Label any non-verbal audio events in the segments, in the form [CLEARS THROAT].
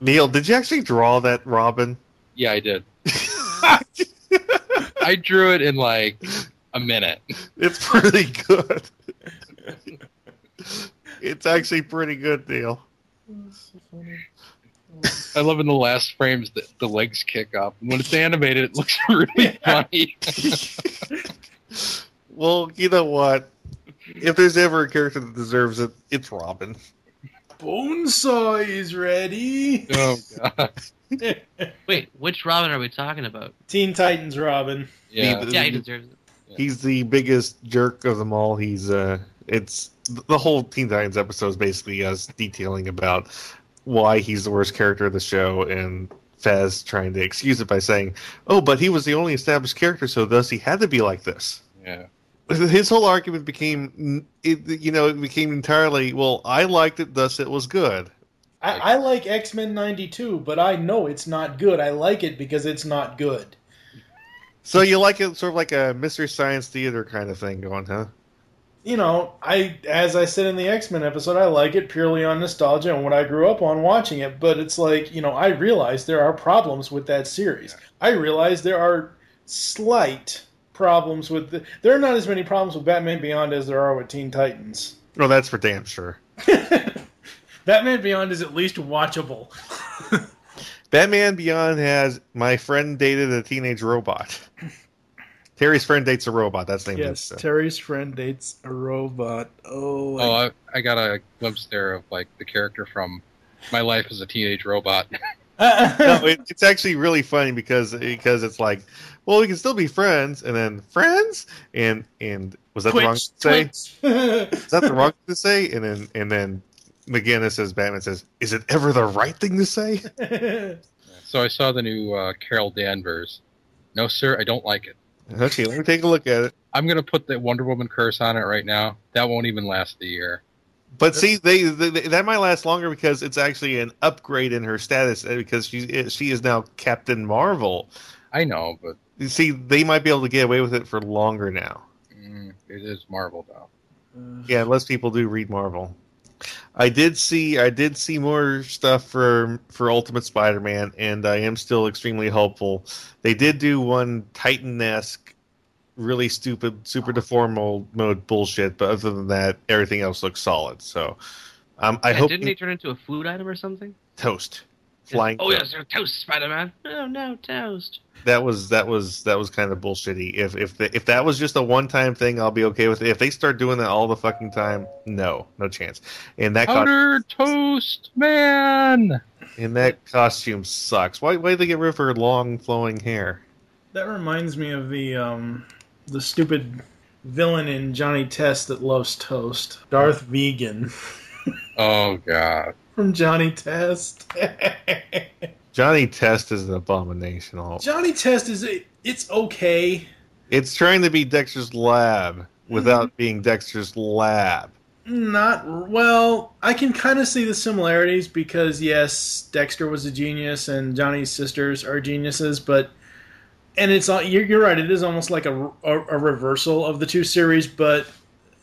Neil, did you actually draw that Robin? Yeah, I did. [LAUGHS] I drew it in like a minute. It's pretty good. it's actually pretty good, Neil. I love in the last frames that the legs kick up. When it's animated, it looks [LAUGHS] really funny. [LAUGHS] well, you know what? If there's ever a character that deserves it, it's Robin. Bonesaw is ready. oh god. [LAUGHS] Wait, which Robin are we talking about? Teen Titans Robin. Yeah. Yeah, he deserves it. He's the biggest jerk of them all. He's uh, it's the whole Teen Titans episode is basically us detailing about why he's the worst character of the show, and Fez trying to excuse it by saying, "Oh, but he was the only established character, so thus he had to be like this." Yeah. His whole argument became, it, you know, it became entirely, well, I liked it, thus it was good. I, I like X Men '92, but I know it's not good. I like it because it's not good. So you like it sort of like a Mystery Science Theater kind of thing going, huh? You know, I as I said in the X Men episode, I like it purely on nostalgia and what I grew up on watching it. But it's like, you know, I realize there are problems with that series. I realize there are slight problems with the, there are not as many problems with Batman Beyond as there are with Teen Titans. Well, that's for damn sure. [LAUGHS] Batman Beyond is at least watchable. [LAUGHS] Batman Beyond has my friend dated a teenage robot. [LAUGHS] Terry's friend dates a robot. That's the name yes, of it. Terry's friend dates a robot. Oh, Oh, I, I got a glimpse there of like the character from My Life as a Teenage Robot. no, it, it's actually really funny because because it's like, well, we can still be friends, and then friends, and and was that the wrong thing to say? Is that the wrong [LAUGHS] thing to say? And then and then McGinnis says Batman says, "Is it ever the right thing to say?" [LAUGHS] so I saw the new uh, Carol Danvers. No, sir, I don't like it. Okay, let me take a look at it. I'm gonna put the Wonder Woman curse on it right now. That won't even last the year. But see, they, they that might last longer because it's actually an upgrade in her status because she she is now Captain Marvel. I know, but You see, they might be able to get away with it for longer now. mm, it is Marvel though. Yeah, unless people do read Marvel. I did see I did see more stuff for for Ultimate Spider-Man, and I am still extremely hopeful. They did do one Titan-esque, really stupid, super deformed mode, mode bullshit, but other than that, everything else looks solid. So, um, I Yeah, hope didn't he turn into a food item or something? toast flying. Oh yes, you're toast, Spider Man. Oh no, toast. that was that was that was kind of bullshitty. If if the, if that was just a one time thing, I'll be okay with it. If they start doing that all the fucking time, no, no chance. And that co- Powder Toast Man. and that costume sucks. Why why did they get rid of her long flowing hair? That reminds me of the um, the stupid villain in Johnny Test that loves toast, Dark Vegan [LAUGHS] Oh god. From Johnny Test. [LAUGHS] Johnny Test is an abomination. All Johnny Test is it's okay. it's trying to be Dexter's Lab without mm-hmm. being Dexter's Lab. Not well. I can kind of see the similarities because yes, Dexter was a genius and Johnny's sisters are geniuses, but and it's you're, you're right. It is almost like a, a, a reversal of the two series, but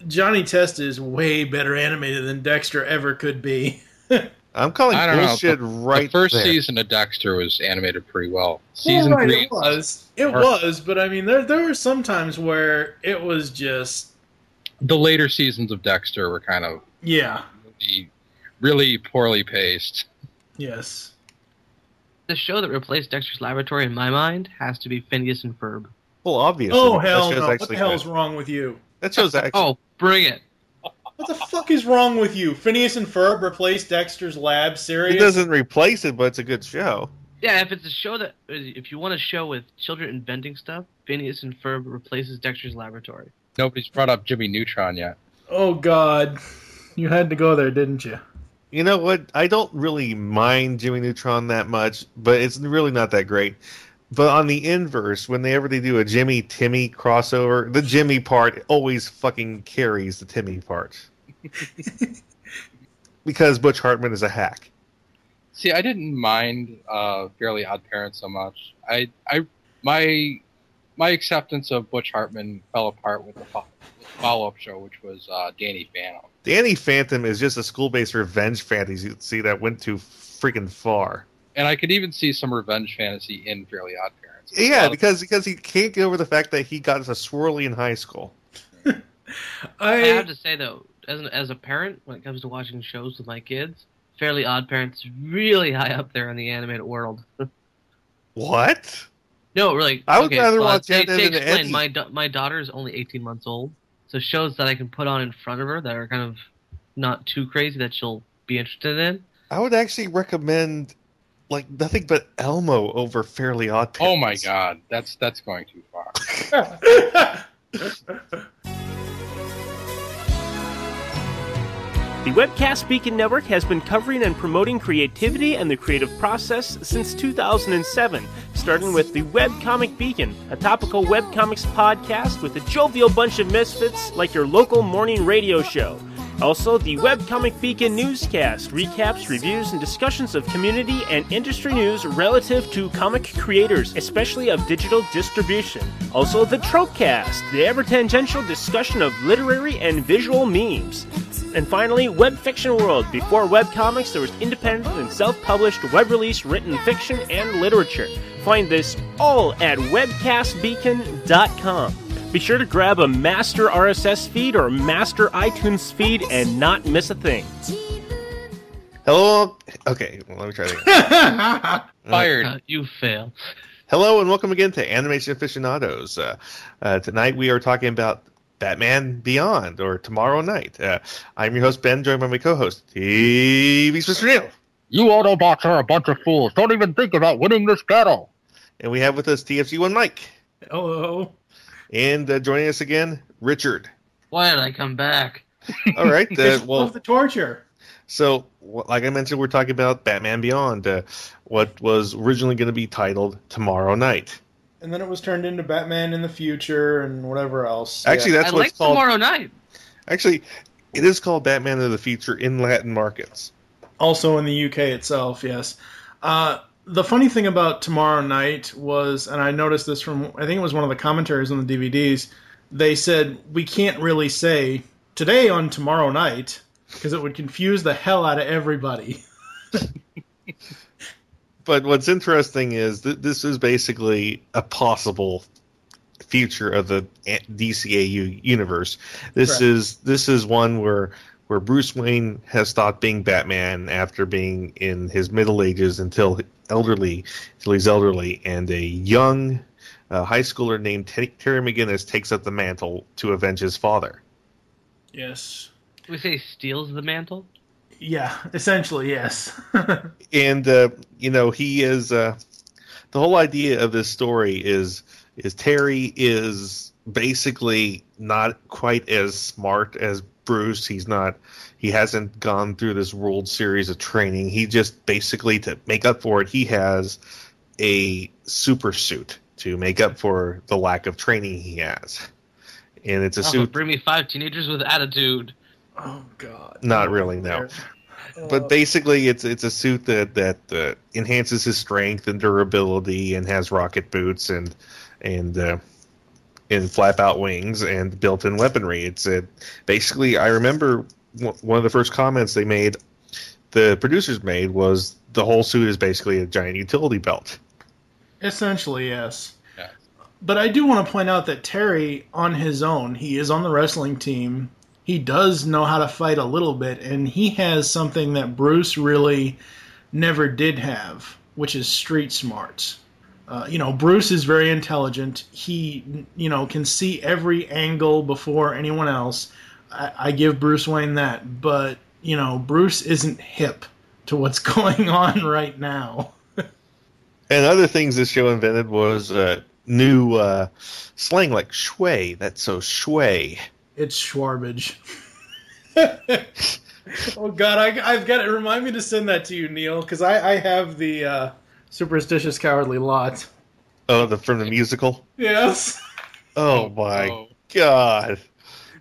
Johnny Test is way better animated than Dexter ever could be. [LAUGHS] [LAUGHS] I'm calling I don't know. bullshit The- right the first there. season of Dexter was animated pretty well. Season Well, right, three it was. It Or- was, but I mean, there there were some times where it was just the later seasons of Dexter were kind of yeah, really, really poorly paced. yes. The show that replaced Dexter's Laboratory in my mind has to be Phineas and Ferb. Well, obviously. Oh hell no! What the hell's good. wrong with you? That show's [LAUGHS] actually. Oh, bring it. What the fuck is wrong with you? Phineas and Ferb replaced Dexter's Lab series? it doesn't replace it, but it's a good show. Yeah, if it's a show that, if you want a show with children inventing stuff, Phineas and Ferb replaces Dexter's Laboratory. Nobody's brought up Jimmy Neutron yet. Oh God, you had to go there, didn't you? You know what? I don't really mind Jimmy Neutron that much, but it's really not that great. But on the inverse, whenever they do a Jimmy Timmy crossover, the Jimmy part always fucking carries the Timmy part. [LAUGHS] because Butch Hartman is a hack. See, I didn't mind uh, Fairly Odd Parents so much. I, I, my, my acceptance of Butch Hartman fell apart with the follow-up show, which was uh, Danny Phantom. Danny Phantom is just a school based revenge fantasy See, that went too freaking far. And I could even see some revenge fantasy in Fairly Odd Parents. Yeah, Uh, because because he can't get over the fact that he got a swirly in high school. [LAUGHS] I have to say though, as an, as a parent, when it comes to watching shows with my kids, Fairly Odd Parents is really high up there in the animated world. [LAUGHS] What? No, really. I would okay, rather well, watch to, that to than the explain, Eddie. my da- my daughter is only 18 months old, so shows that I can put on in front of her that are kind of not too crazy that she'll be interested in. I would actually recommend like nothing but Elmo over Fairly Odd Oh my god, that's that's going too far. [LAUGHS] The Webcast Beacon Network has been covering and promoting creativity and the creative process since 2007, starting with the Webcomic Beacon, a topical webcomics podcast with a jovial bunch of misfits like your local morning radio show. Also, the Webcomic Beacon newscast recaps, reviews, and discussions of community and industry news relative to comic creators, especially of digital distribution. Also, the Tropecast, the ever tangential discussion of literary and visual memes. And finally, Web Fiction World. Before webcomics, there was independent and self published web release written fiction and literature. Find this all at webcastbeacon.com. Be sure to grab a master RSS feed or master iTunes feed and not miss a thing. Hello. Okay, well, let me try that. again. [LAUGHS] Fired. Uh, you fail. Hello and welcome again to Animation Aficionados. Uh, uh, tonight we are talking about Batman Beyond or Tomorrow Night. Uh, I'm your host Ben, joined by my co-host TV Mr. Neil, You Autobots are a bunch of fools. Don't even think about winning this battle. and we have with us TFC One Mike, Hello. And uh, joining us again Richard. Why did I come back? [LAUGHS] All right, [LAUGHS] uh, well, of the torture. So, like I mentioned, we're talking about Batman Beyond, uh, what was originally going to be titled Tomorrow Night. And then it was turned into Batman in the future and whatever else. Actually, Yeah. that's I what like it's called. Tomorrow Night. Actually, it is called Batman of the Future in Latin markets. also in the UK itself, yes. Uh, the funny thing about Tomorrow Night was, and I noticed this from, I think it was one of the commentaries on the DVDs, they said, we can't really say today on Tomorrow Night because it would confuse the hell out of everybody. [LAUGHS] But what's interesting is that this is basically a possible future of the eh, DCAU universe. This Correct. is this is one where where Bruce Wayne has stopped being Batman after being in his middle ages until elderly, until he's elderly, and a young uh, high schooler named Ter- Terry McGinnis takes up the mantle to avenge his father. Yes. We say steals the mantle. Yeah, essentially, yes. [LAUGHS] and uh, you know he is uh, the whole idea of this story is is Terry is basically not quite as smart as Bruce. He's not. He hasn't gone through this World Series of training. He just basically to make up for it, he has a super suit to make up for the lack of training he has, and it's a Also, suit. bring me five teenagers with attitude. oh, God. Not really, no. but basically it's it's a suit that that uh, enhances his strength and durability and has rocket boots and and uh, and flap out wings and built-in weaponry. It's uh, basically I remember w- one of the first comments they made, the producers made was the whole suit is basically a giant utility belt. Essentially, yes. Yeah. But I do want to point out that Terry, on his own, he is on the wrestling team. He does know how to fight a little bit, and he has something that Bruce really never did have, which is street smarts. Uh, you know, Bruce is very intelligent. He, you know, can see every angle before anyone else. I, I give Bruce Wayne that, but you know, Bruce isn't hip to what's [LAUGHS] going on right now. And other things this show invented was uh, new uh, slang like schway. That's so shui. It's Schwarbage. [LAUGHS] oh God, I, I've got it. Remind me to send that to you, Neil, because I, I have the uh, superstitious cowardly lot. Oh, the from the musical. Yes. Oh my Oh. god.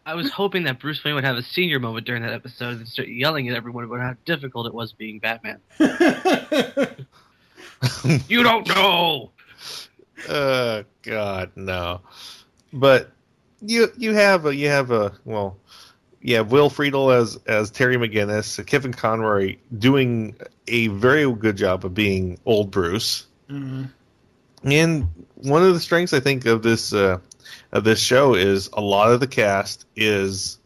I was hoping that Bruce Wayne would have a senior moment during that episode and start yelling at everyone about how difficult it was being Batman. [LAUGHS] You don't know. Uh, God, no. But you you have a you have a well, yeah, Will Friedle as as Terry McGinnis, Kevin Conroy doing a very good job of being old Bruce. Mhm. And one of the strengths I think of this uh, of this show is a lot of the cast is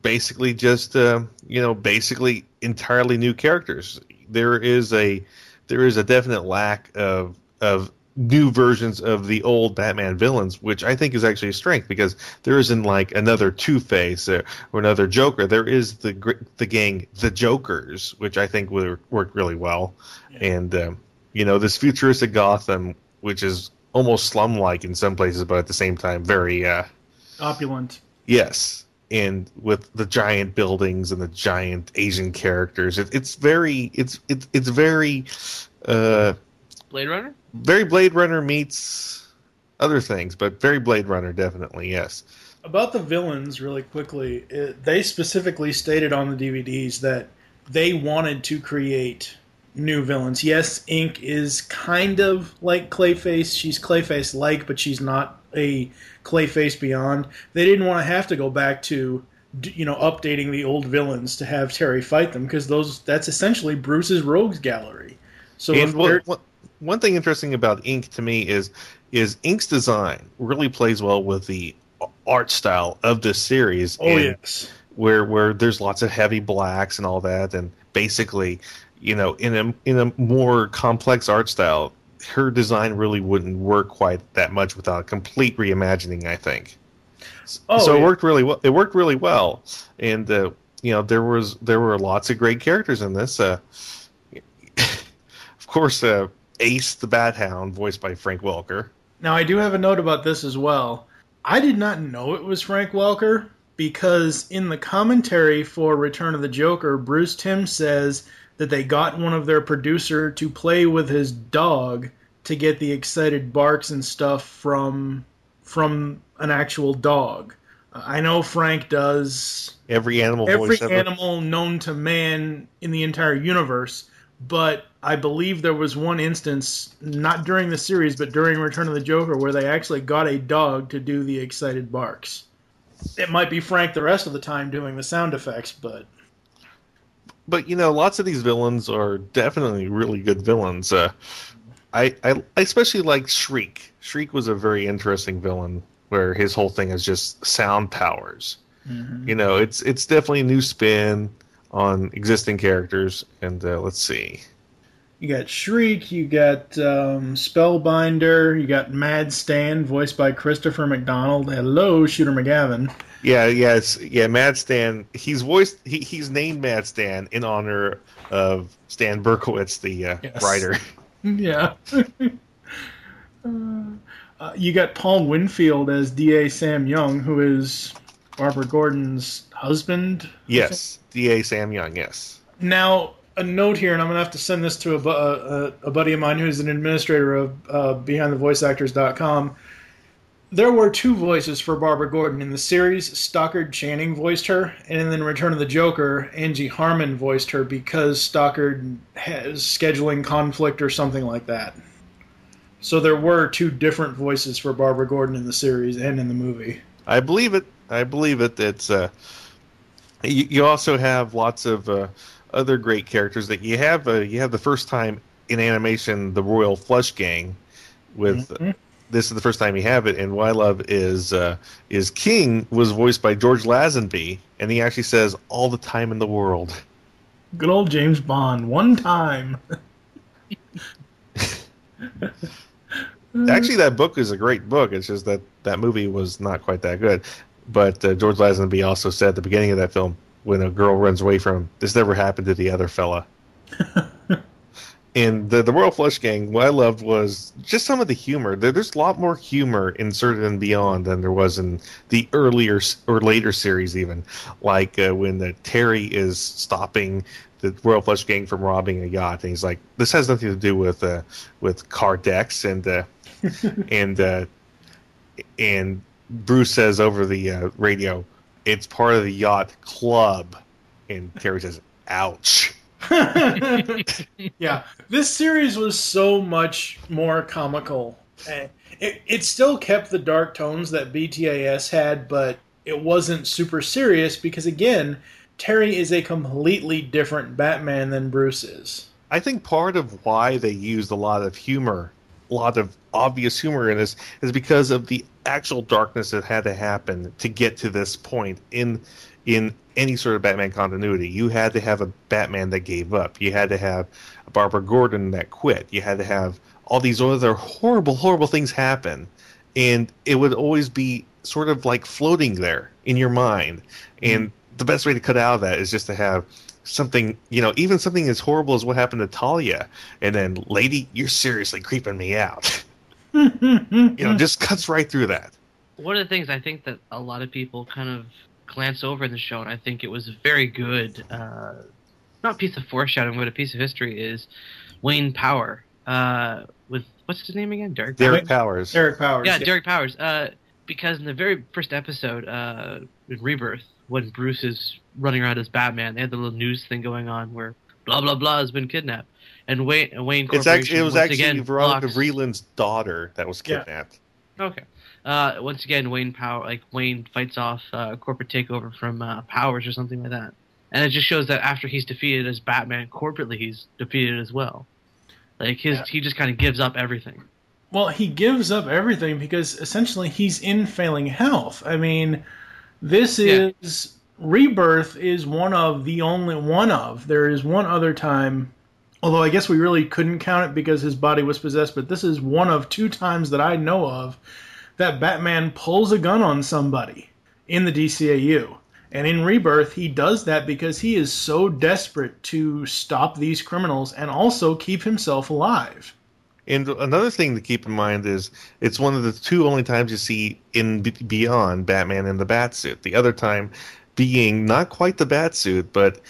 basically just uh, you know basically entirely new characters. There is a there is a definite lack of of new versions of the old Batman villains, which I think is actually a strength because there isn't like another Two Face or, or another Joker. There is the the gang, the Jokers, which I think would work really well, and um, you know this futuristic Gotham, which is almost slum like in some places, but at the same time very uh, Opulent. yes. And with the giant buildings and the giant Asian characters, it, it's very, it's it's it's very, uh, Blade Runner. Very Blade Runner meets other things, but very Blade Runner definitely. Yes. About the villains, really quickly, it, they specifically stated on the DVDs that they wanted to create new villains. Yes, Inque is kind of like Clayface. She's Clayface like, but she's not a Clayface beyond. They didn't want to have to go back to you know updating the old villains to have Terry fight them because those that's essentially Bruce's rogues gallery. So and what, one thing interesting about Inque to me is is Inque's design really plays well with the art style of this series. oh yes, where where there's lots of heavy blacks and all that, and basically, you know, in a in a more complex art style, her design really wouldn't work quite that much without a complete reimagining. I think. Oh, so it worked really well. It worked really well, and uh, you know there was there were lots of great characters in this. Uh, [LAUGHS] of course, uh, Ace the Bat Hound, voiced by Frank Welker. Now, I do have a note about this as well. I did not know it was Frank Welker because in the commentary for Return of the Joker, Bruce Timm says that they got one of their producer to play with his dog to get the excited barks and stuff from from an actual dog. I know Frank does Every animal every animal known to man in the entire universe. But I believe there was one instance, not during the series, but during Return of the Joker, where they actually got a dog to do the excited barks. It might be Frank the rest of the time doing the sound effects, but but you know, lots of these villains are definitely really good villains. Uh, I, I I especially like Shriek. Shriek was a very interesting villain, where his whole thing is just sound powers. You know, it's it's definitely a new spin on existing characters. And uh, let's see, you got Shriek, you got um, Spellbinder, you got Mad Stan, voiced by Christopher McDonald. Hello, Shooter McGavin. yeah, yes, yeah, Mad Stan. He's voiced. He, he's named Mad Stan in honor of Stan Berkowitz, the uh, Yes. writer. [LAUGHS] Yeah. uh, you got Paul Winfield as D.A. Sam Young, who is Barbara Gordon's husband. Yes, D.A. Sam Young. Yes. Now, a note here, and I'm going to have to send this to a, a, a buddy of mine who's an administrator of uh, BehindTheVoiceActors.com. There were two voices for Barbara Gordon in the series. Stockard Channing voiced her, and then Return of the Joker, Angie Harmon voiced her because Stockard has scheduling conflict or something like that. So there were two different voices for Barbara Gordon in the series and in the movie. I believe it. I believe it. It's uh, you, you also have lots of uh, other great characters that you have. Uh, you have the first time in animation the Royal Flush Gang. With Mhm. this is the first time you have it, and what I love is uh, is King was voiced by George Lazenby, and he actually says all the time in the world. Good old James Bond, one time. [LAUGHS] Actually, that book is a great book. It's just that that movie was not quite that good. But uh, George Lazenby also said at the beginning of that film, when a girl runs away from him, this never happened to the other fella. [LAUGHS] and the the Royal Flush Gang, what I loved was just some of the humor. There, there's a lot more humor inserted in Beyond than there was in the earlier or later series, even like uh, when the Terry is stopping the Royal Flush Gang from robbing a yacht, and he's like, "This has nothing to do with uh, with car decks," and uh, [LAUGHS] and uh, and Bruce says over the uh, radio, "It's part of the yacht club," and Terry says, "Ouch." [LAUGHS] yeah, this series was so much more comical. Eh, It, it still kept the dark tones that BTAS had, but it wasn't super serious because again, Terry is a completely different Batman than Bruce is. I think part of why they used a lot of humor, a lot of obvious humor in this, is because of the actual darkness that had to happen to get to this point in in any sort of Batman continuity. You had to have a Batman that gave up. You had to have Barbara Gordon that quit. You had to have all these other horrible, horrible things happen, and it would always be sort of like floating there in your mind. Mm-hmm. And the best way to cut out of that is just to have something, you know, even something as horrible as what happened to Talia, and then, lady, you're seriously creeping me out. [LAUGHS] [LAUGHS] you know, just [LAUGHS] cuts right through that. One of the things I think that a lot of people kind of glance over in the show, and I think it was a very good, uh, not piece of foreshadowing, but a piece of history, is Wayne Power uh, with what's his name again? Derek. Derek Wait, Powers. Derek Powers. yeah, Derek Powers. Uh, because in the very first episode, uh, in Rebirth, when Bruce is running around as Batman, they had the little news thing going on where blah blah blah has been kidnapped, and Wayne Wayne It's Corporation actually it was actually again Veronica blocks- Vreeland's daughter that was Yeah. kidnapped. Okay. Uh, once again, Wayne Power, like Wayne fights off uh, a corporate takeover from uh, Powers or something like that, and it just shows that after he's defeated as Batman corporately, he's defeated as well. Like his, Yeah. he just kind of gives up everything. Well, he gives up everything because essentially he's in failing health. I mean, this Yeah. is Rebirth is one of the only one of. There is one other time, although I guess we really couldn't count it because his body was possessed, but this is one of two times that I know of that Batman pulls a gun on somebody in the DCAU. And in Rebirth, he does that because he is so desperate to stop these criminals and also keep himself alive. And another thing to keep in mind is it's one of the two only times you see in Beyond Batman in the Batsuit. The other time being not quite the Batsuit, but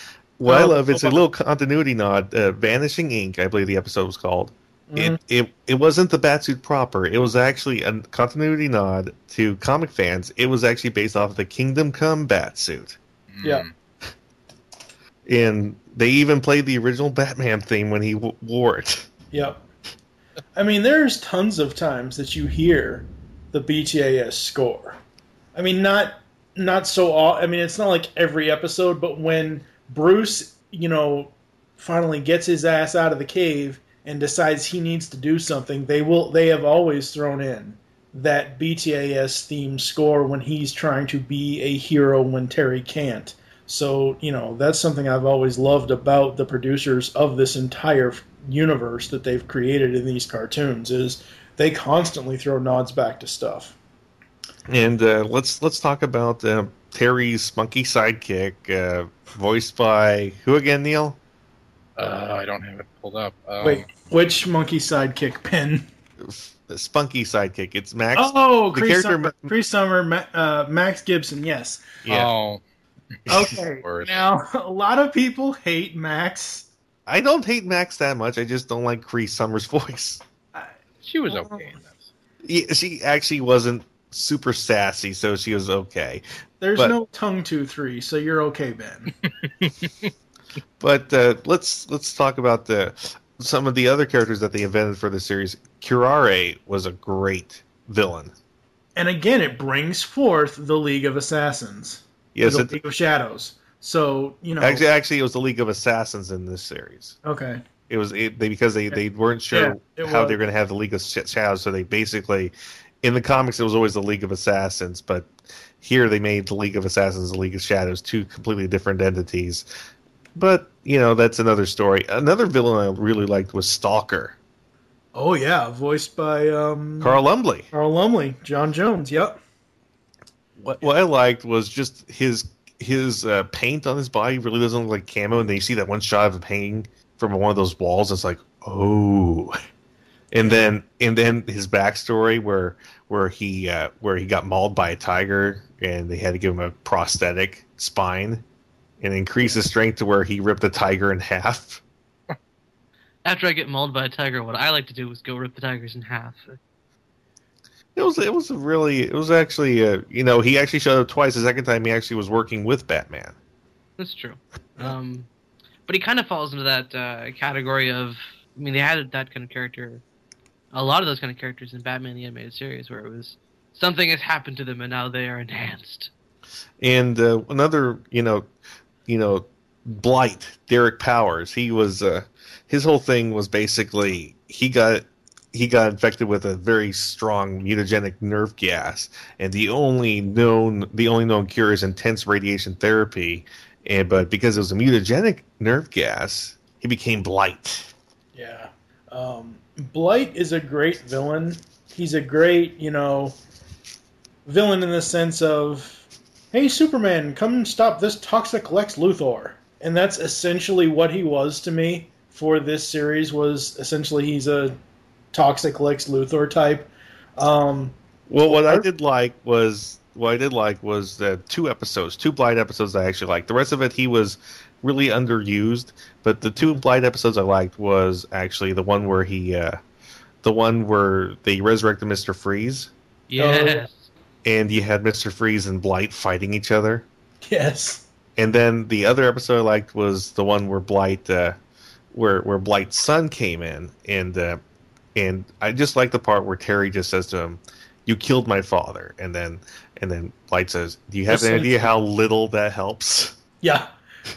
what I love, it's a little continuity nod. Uh, Vanishing Inque, I believe the episode was called. Mm-hmm. It, it it wasn't the Batsuit proper. It was actually a continuity nod to comic fans. It was actually based off of the Kingdom Come Batsuit. Yeah. [LAUGHS] And they even played the original Batman theme when he w- wore it. Yep. I mean, there's tons of times that you hear the BTAS score. I mean, not not so. all. I mean, it's not like every episode, but when Bruce, you know, finally gets his ass out of the cave and decides he needs to do something, they will. They have always thrown in that BTAS theme score when he's trying to be a hero when Terry can't. So, you know, that's something I've always loved about the producers of this entire universe that they've created in these cartoons is they constantly throw nods back to stuff. And uh, let's let's talk about uh, Terry's spunky sidekick, uh, voiced by who again, Neil? Uh, I don't have it pulled up. Um, Wait, which monkey sidekick pin? Spunky sidekick. It's Max. Oh, the Cree character Summer, Cree Summer Ma- uh, Max Gibson, yes. yeah, Oh, [LAUGHS] Okay. Now, [LAUGHS] a lot of people hate Max. I don't hate Max that much. I just don't like Cree Summers' [LAUGHS] voice. she was okay in this. Yeah, she actually wasn't super sassy, so she was okay. There's But- no tongue to three, so you're okay, Ben. [LAUGHS] But uh, let's let's talk about the some of the other characters that they invented for the series. Curare was a great villain. and again, it brings forth the League of Assassins, Yes, the it, League of Shadows. So you know, actually, actually, it was the League of Assassins in this series. okay, It was it, they, because they, they weren't sure Yeah, how was. they were going to have the League of Shadows, so they basically, in the comics, it was always the League of Assassins, but here they made the League of Assassins the League of Shadows, two completely different entities. But you know that's another story. Another villain I really liked was Stalker, oh yeah, voiced by um, Carl Lumbly. Carl Lumbly, J'onn J'onzz. Yep. What, what I liked was just his his uh, paint on his body really doesn't look like camo, and then you see that one shot of him hanging from one of those walls. It's like, oh, and then and then his backstory where where he uh, where he got mauled by a tiger, and they had to give him a prosthetic spine and increase his strength to where he ripped the tiger in half. [LAUGHS] After I get mauled by a tiger, what I like to do is go rip the tigers in half. It was it was a really it was actually uh, you know he actually showed up twice. The second time he actually was working with Batman. That's true. Um, but he kind of falls into that uh, category of. I mean, they had that kind of character. A lot of those kind of characters in Batman the Animated Series, where it was something has happened to them and now they are enhanced. And uh, another, you know, you know, Blight, Derek Powers. He was uh, his whole thing was basically he got he got infected with a very strong mutagenic nerve gas, and the only known the only known cure is intense radiation therapy. And but because it was a mutagenic nerve gas, he became Blight. Yeah. Um, Blight is a great villain. He's a great, you know, villain in the sense of, hey, Superman, come stop this toxic Lex Luthor. And that's essentially what he was to me for this series. Was essentially he's a toxic Lex Luthor type. Um, Well, what I did like was what I did like was the two episodes, two Blight episodes I actually liked. The rest of it he was really underused, but the two Blight episodes I liked was actually the one where he, uh, the one where they resurrected Mister Freeze, Yes. and you had Mister Freeze and Blight fighting each other. yes. And then the other episode I liked was the one where Blight, uh, where where Blight's son came in, and uh, and I just like the part where Terry just says to him, "You killed my father," and then and then Blight says, "Do you have any idea how little that helps?" Yeah.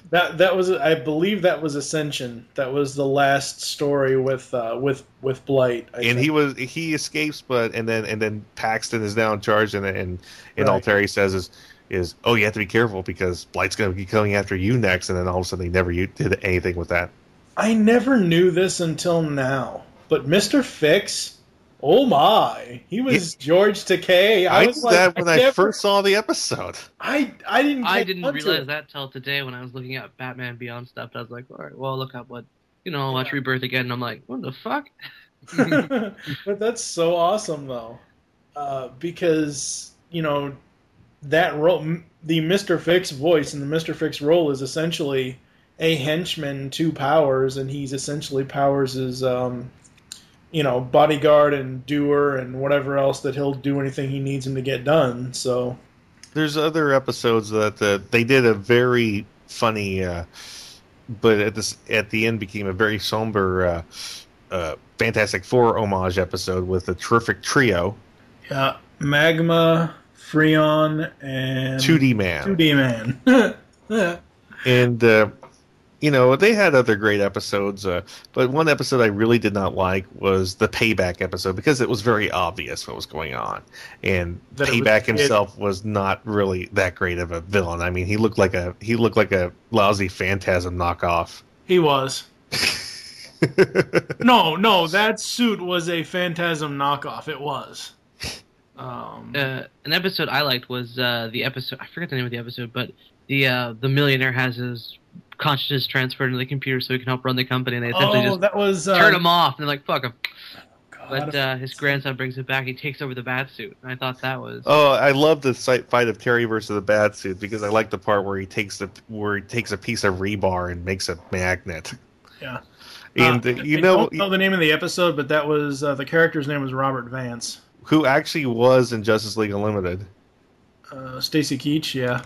That that was I believe that was Ascension. That was the last story with uh, with with Blight. I and think. he was he escapes, but and then and then Paxton is now in charge, and and and all Right. Terry says is. Is oh you have to be careful because Blight's going to be coming after you next, and then all of a sudden they never did anything with that. I never knew this until now, but Mr. Fix, oh my, he was George Takei. I, I did was like, that when I, never- first saw the episode. I I didn't. I didn't realize it. that till today when I was looking at Batman Beyond stuff. I was like, all right, well, look up what you know, I'll watch Rebirth again, and I'm like, what the fuck? [LAUGHS] but that's so awesome though, uh, because you know that role, m- the Mister Fix voice and the Mister Fix role is essentially a henchman to Powers, and he's essentially Powers' um, you know bodyguard and doer and whatever else that he'll do anything he needs him to get done. So There's other episodes that uh, they did a very funny, uh, but at this at the end became a very somber, uh, uh, Fantastic Four homage episode with a terrific trio, yeah, Magma, Freon, and 2D Man, 2D Man. [LAUGHS] and uh, you know they had other great episodes. Uh, but one episode I really did not like was the Payback episode because it was very obvious what was going on, and That it was- Payback it- himself was not really that great of a villain. I mean, he looked like a he looked like a lousy Phantasm knockoff. he was. [LAUGHS] no, no, that suit was a Phantasm knockoff. It was. Um, Uh, an episode I liked was uh, the episode. I forget the name of the episode, but the uh, the millionaire has his consciousness transferred into the computer so he can help run the company, and they essentially oh, just that was uh, turn him off, and they're like, "Fuck him." God, But uh, his grandson brings it back. He takes over the bat suit, and I thought that was. Oh, I love the fight of Terry versus the Batsuit because I like the part where he takes the where he takes a piece of rebar and makes a magnet. Yeah. [LAUGHS] And Uh, uh, you I know don't know the name of the episode, but that was uh, the character's name was Robert Vance. who actually was in Justice League Unlimited? Uh, Stacy Keach, yeah.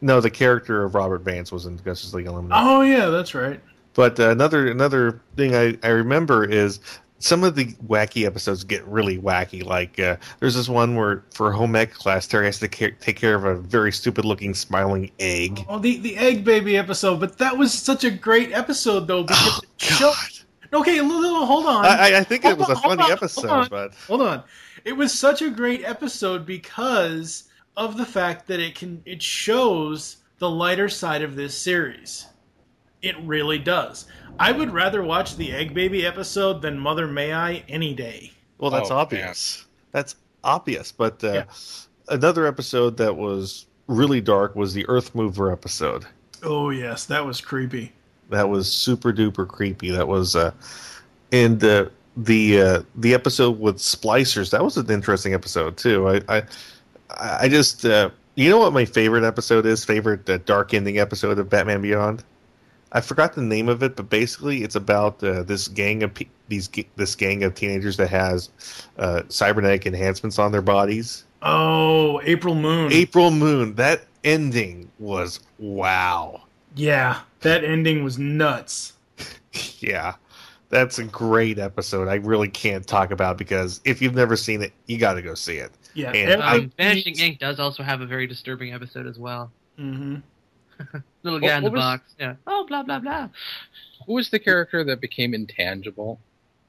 No, the character of Robert Vance was in Justice League Unlimited. Oh yeah, that's right. But uh, another another thing I, I remember is some of the wacky episodes get really wacky. Like uh, there's this one where for home ec class, Terry has to care, take care of a very stupid looking smiling egg. Oh, the the egg baby episode, but that was such a great episode though because Oh, it showed. God. Okay, a little, little hold on. I, I think it was on, a funny on, episode, hold but hold on. It was such a great episode because of the fact that it can it shows the lighter side of this series. It really does. I would rather watch the Egg Baby episode than Mother May I any day. Well, that's Oh, obvious. That's obvious. But uh, Yeah. another episode that was really dark was the Earth Mover episode. Oh yes, that was creepy. That was super duper creepy. That was, uh, and uh, the uh, the episode with splicers. That was an interesting episode too. I I, I just uh, you know what my favorite episode is? Favorite uh, dark ending episode of Batman Beyond. I forgot the name of it, but basically it's about uh, this gang of pe- these this gang of teenagers that has uh, cybernetic enhancements on their bodies. Oh, April Moon. April Moon. That ending was wow. yeah, that ending was nuts. [LAUGHS] Yeah, that's a great episode. I really can't talk about because if you've never seen it, you got to go see it. Yeah, And every- Um, Vanishing Inque does also have a very disturbing episode as well. Mhm. [LAUGHS] Little What- guy in the what was- box. Yeah. Oh, blah blah blah. Who was the character that became intangible?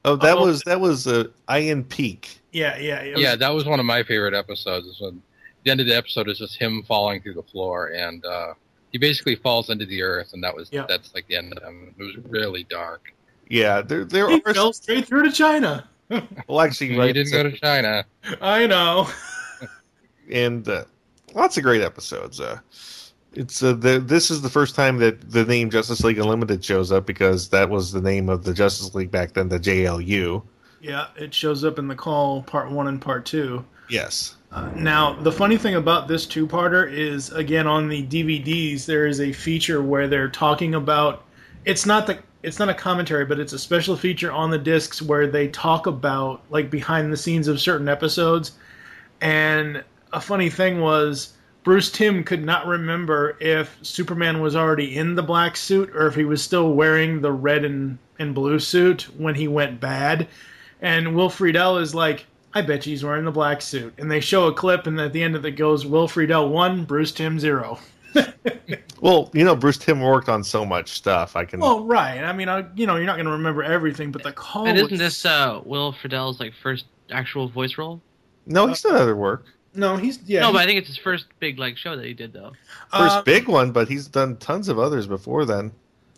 Oh, that Oh. was that was uh, Ian Peek. Yeah, yeah, was- Yeah, that was one of my favorite episodes. Is when the end of the episode is just him falling through the floor, and uh, he basically falls into the earth, and that was Yeah. that's like the end of him. It was really dark. Yeah, there there He are fell straight through to China. Well actually He right, didn't go to China. I know. and uh, lots of great episodes. Uh, it's uh, the, this is the first time that the name Justice League Unlimited shows up because that was the name of the Justice League back then, the JLU. Yeah, it shows up in the call part one and part two. Yes. Uh, now, the funny thing about this two-parter is, again, on the DVDs, there is a feature where they're talking about. It's not the. It's not a commentary, but it's a special feature on the discs where they talk about like behind the scenes of certain episodes. And a funny thing was, Bruce Timm could not remember if Superman was already in the black suit or if he was still wearing the red and, and blue suit when he went bad. And Will Friedle is like, I bet you he's wearing the black suit. And they show a clip, and at the end of it goes, Will Friedle 1, Bruce Timm 0. Well, you know, Bruce Timm worked on so much stuff. I can. Well, right. I mean, I, you know, you're not going to remember everything, but the call. and isn't was- this uh, Will Friedle's like first actual voice role? no, he's done other work. No, he's. Yeah. no, he's- but I think it's his first big like show that he did though. First uh, big one, but he's done tons of others before then.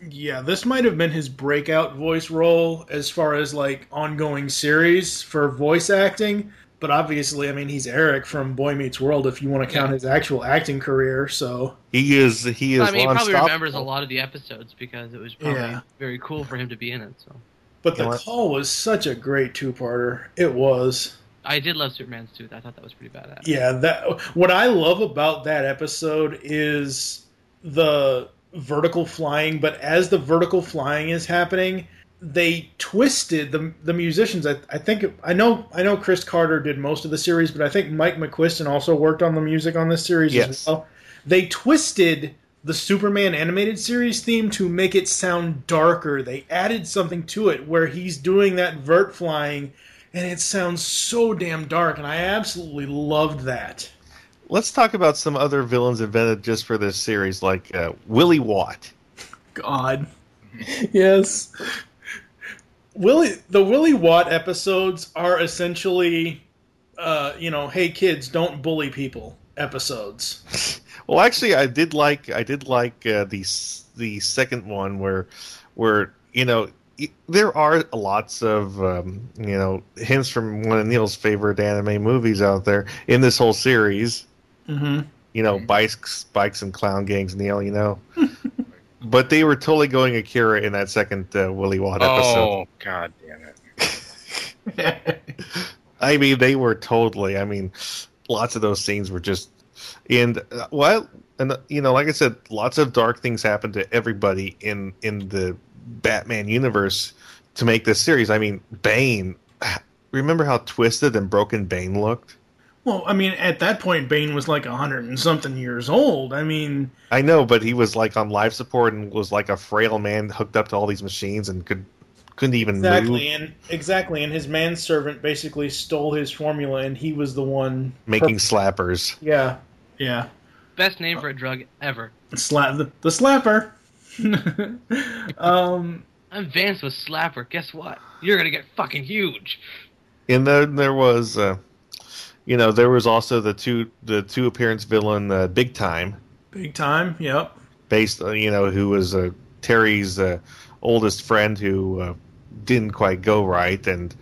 Yeah, this might have been his breakout voice role as far as like ongoing series for voice acting. But obviously, I mean, he's Eric from Boy Meets World if you want to count Yeah. his actual acting career. So, He is he is. I mean, he probably non-stop- remembers a lot of the episodes because it was probably Yeah. very cool for him to be in it. So but You the call was such a great two-parter. It was. I did love Superman's too. I thought that was pretty badass. Yeah, that what I love about that episode is the vertical flying, but as the vertical flying is happening, they twisted the the musicians. I, I think I know I know Chris Carter did most of the series, but I think Mike McCuistion also worked on the music on this series Yes. as well. They twisted the Superman animated series theme to make it sound darker. They added something to it where he's doing that vert flying and it sounds so damn dark and I absolutely loved that. Let's talk about some other villains invented just for this series, like uh, Willie Watt. God. yes. Willie the Willie Watt episodes are essentially uh, you know, hey kids, don't bully people episodes. [LAUGHS] Well, actually, I did like I did like uh, the the second one where where you know there are lots of um, you know hints from one of Neil's favorite anime movies out there in this whole series. Mm-hmm. You know, bikes, bikes, and clown gangs. Neil, you know. [LAUGHS] but they were totally going Akira in that second uh, Willie Watt episode. Oh God damn it! [LAUGHS] I mean, they were totally. I mean, lots of those scenes were just. And uh, well, and uh, you know, like I said, lots of dark things happened to everybody in in the Batman universe to make this series. I mean, Bane. [SIGHS] Remember how twisted and broken Bane looked? Well, I mean, at that point Bane was like a hundred and something years old. I mean I know, but he was like on life support and was like a frail man hooked up to all these machines and could couldn't even Exactly, move, and exactly, and his manservant basically stole his formula, and he was the one making slappers. Yeah, yeah. Best name for a drug ever. Slap the, the slapper. [LAUGHS] um, I'm Vance with Slapper. Guess what? You're gonna get fucking huge. And then there was, uh, you know, there was also the two the two appearance villain, uh, Big Time, big time. Yep. based, uh, you know, who was uh, Terry's uh, oldest friend who uh, didn't quite go right. And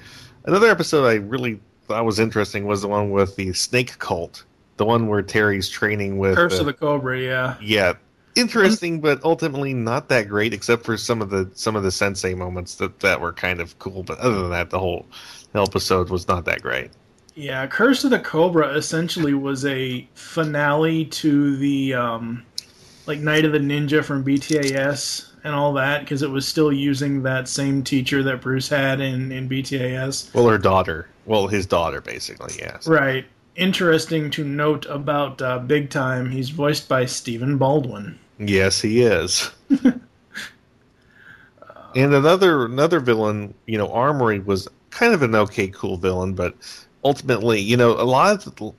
another episode I really thought was interesting was the one with the snake cult, the one where Terry's training with Curse uh, of the Cobra. Yeah. yeah interesting but ultimately not that great except for some of the some of the sensei moments that that were kind of cool but other than that the whole episode was not that great Yeah, Curse of the Cobra essentially was a finale to the um, like Night of the Ninja from BTAS and all that because it was still using that same teacher that Bruce had in in BTAS. well her daughter well his daughter basically yes Right. Interesting to note about uh, Big Time. He's voiced by Stephen Baldwin. yes he is [LAUGHS] And another another villain, you know, Armory was kind of an okay, cool villain, but ultimately, you know, a lot of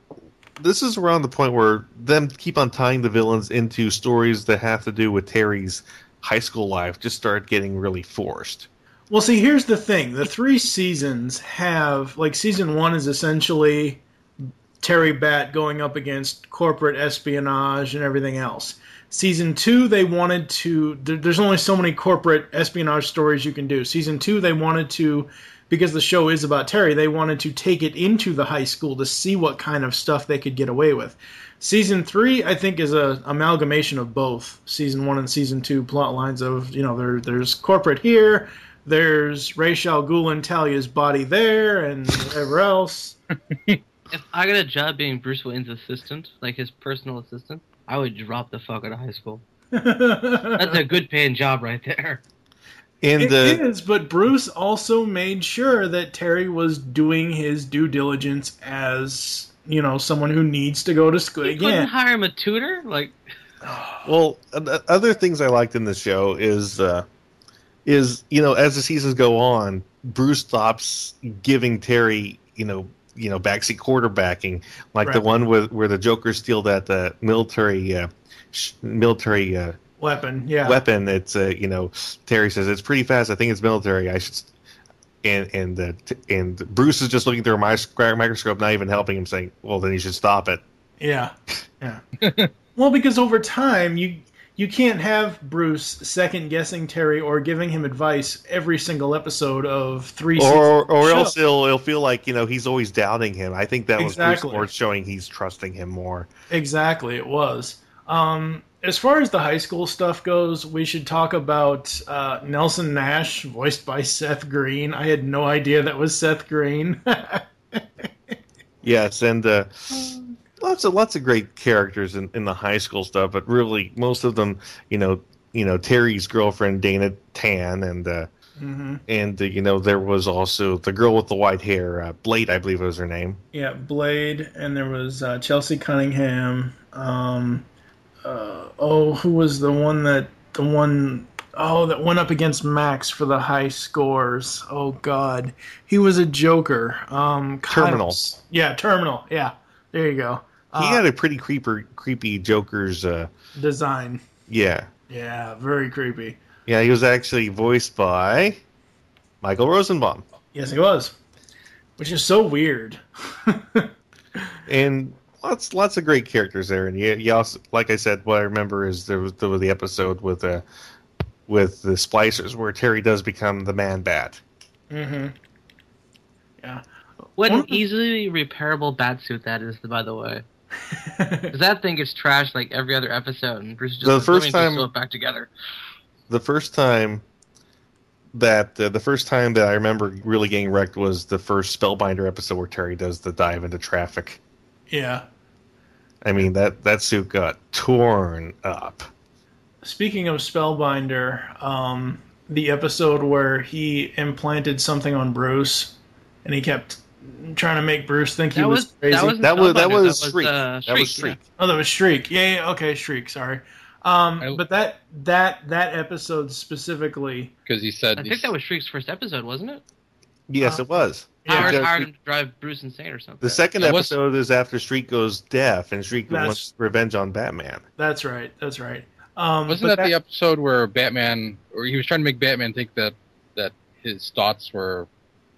this is around the point where them keep on tying the villains into stories that have to do with Terry's high school life just start getting really forced. Well, see, here's the thing: the three seasons have like season one is essentially Terry Bat going up against corporate espionage and everything else. Season two, they wanted to. There, there's only so many corporate espionage stories you can do. Season two, they wanted to, because the show is about Terry, they wanted to take it into the high school to see what kind of stuff they could get away with. Season three, I think, is a amalgamation of both season one and season two plot lines. Of you know, there there's corporate here, there's Ra's al Ghul and Talia's body there, and whatever else. [LAUGHS] If I got a job being Bruce Wayne's assistant, like his personal assistant, I would drop the fuck out of high school. [LAUGHS] That's a good paying job right there. And It uh, is, but Bruce also made sure that Terry was doing his due diligence as you know someone who needs to go to school. You couldn't Again, hire him a tutor? Like, [SIGHS] well, other things I liked in the show is uh, is you know as the seasons go on, Bruce stops giving Terry you know you know backseat quarterbacking like the one with where the Joker steal that uh, military uh, sh- military uh, weapon, yeah, weapon. It's uh, you know Terry says it's pretty fast. I think it's military. I should. And and uh, t- and Bruce is just looking through a microscope, not even helping him, saying, "Well, then you should stop it." yeah, [LAUGHS] yeah. well, because over time you you can't have Bruce second guessing Terry or giving him advice every single episode of three. seasons or or else it'll, it'll feel like you know he's always doubting him. I think that was Exactly. Bruce showing he's trusting him more. Exactly, it was. Um, as far as the high school stuff goes, we should talk about uh, Nelson Nash, voiced by Seth Green. I had no idea that was Seth Green. [LAUGHS] Yes, and uh, lots of lots of great characters in, in the high school stuff, but really most of them, you know, you know Terry's girlfriend Dana Tan, and uh, hmm and uh, you know there was also the girl with the white hair, uh, Blade, I believe was her name. Yeah, Blade, and there was uh, Chelsea Cunningham. Um, uh, oh, who was the one that the one oh that went up against Max for the high scores? Oh God, he was a Joker. Um, Terminal. Yeah, Terminal. Yeah, there you go. He Uh, had a pretty creeper, creepy Joker's. Uh, design. yeah, Yeah, very creepy. yeah, he was actually voiced by Michael Rosenbaum. Yes, he was. Which is so weird. [LAUGHS] and lots lots of great characters there. And you, you also, like I said, what I remember is there was, there was the episode with uh, with the Splicers where Terry does become the Man Bat. mm-hmm. Yeah. what an easily repairable batsuit that is, by the way. Because that thing gets trashed like every other episode, and Bruce just The like, first "Let me just time- it back together. The first time that uh, the first time that I remember really getting wrecked was the first Spellbinder episode where Terry does the dive into traffic. yeah. I mean that that suit got torn up. Speaking of Spellbinder, um, the episode where he implanted something on Bruce, and he kept trying to make Bruce think he was, was crazy. that was That was that Spellbinder, was Shriek. uh, that was Shriek, Shriek. oh, that was Shriek. Yeah, yeah, okay, Shriek. Sorry. Um, I- but that that that episode specifically, because he said I think that was Shriek's first episode, wasn't it? Yes, it was. Yeah, Howard Because hired him to drive Bruce insane or something. The second That was- episode is after Street goes deaf and Street wants revenge on Batman. that's right. That's right. Um, wasn't but that, the episode where Batman, or he was trying to make Batman think that that his thoughts were,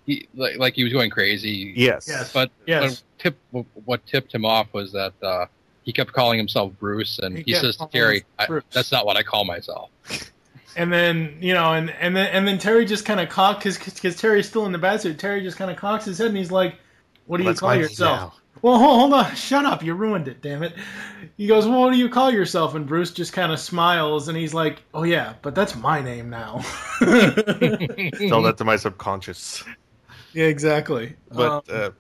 he like like he was going crazy. Yes. Yes. But, Yes. but tip what tipped him off was that uh, he kept calling himself Bruce, and He he, says to Terry, I, "That's not what I call myself." [LAUGHS] And then you know, and and then and then Terry just kind of cocks because because Terry's still in the batsuit. Terry just kind of cocks his head and he's like, "What do you That's call yourself?" yeah. Well, hold, hold on, shut up! You ruined it, damn it. He goes, "Well, what do you call yourself?" And Bruce just kind of smiles and he's like, "Oh yeah, but that's my name now." [LAUGHS] Tell that to my subconscious. yeah, exactly. But Um, uh,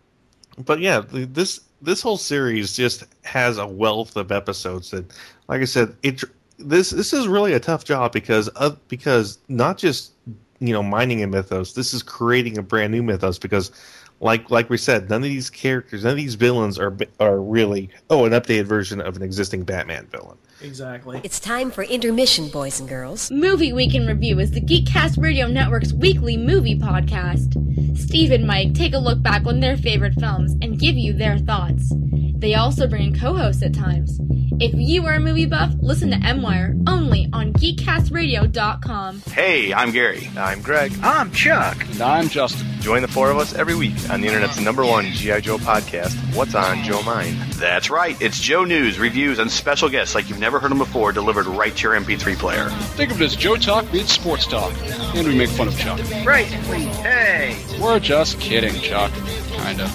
but yeah, this this whole series just has a wealth of episodes that, like I said, it this this is really a tough job because because not just you know mining a mythos, this is creating a brand new mythos because. Like like we said, none of these characters, none of these villains are are really oh an updated version of an existing Batman villain. Exactly. It's time for intermission, boys and girls. Movie Week in Review is the Geekcast Radio Network's weekly movie podcast. Steve and Mike take a look back on their favorite films and give you their thoughts. They also bring in co-hosts at times. If you are a movie buff, listen to M-Wire only on GeekCastRadio.com. Hey, I'm Gary. I'm Greg. I'm Chuck. And I'm Justin. Join the four of us every week on the internet's number one G.I. Joe podcast, What's on Joe Mind? That's right. It's Joe News, reviews, and special guests like you've never heard them before delivered right to your MP3 player. Think of it as Joe Talk meets Sports Talk. And we make fun of Chuck. Right, please. Hey. We're just kidding, Chuck. Kinda.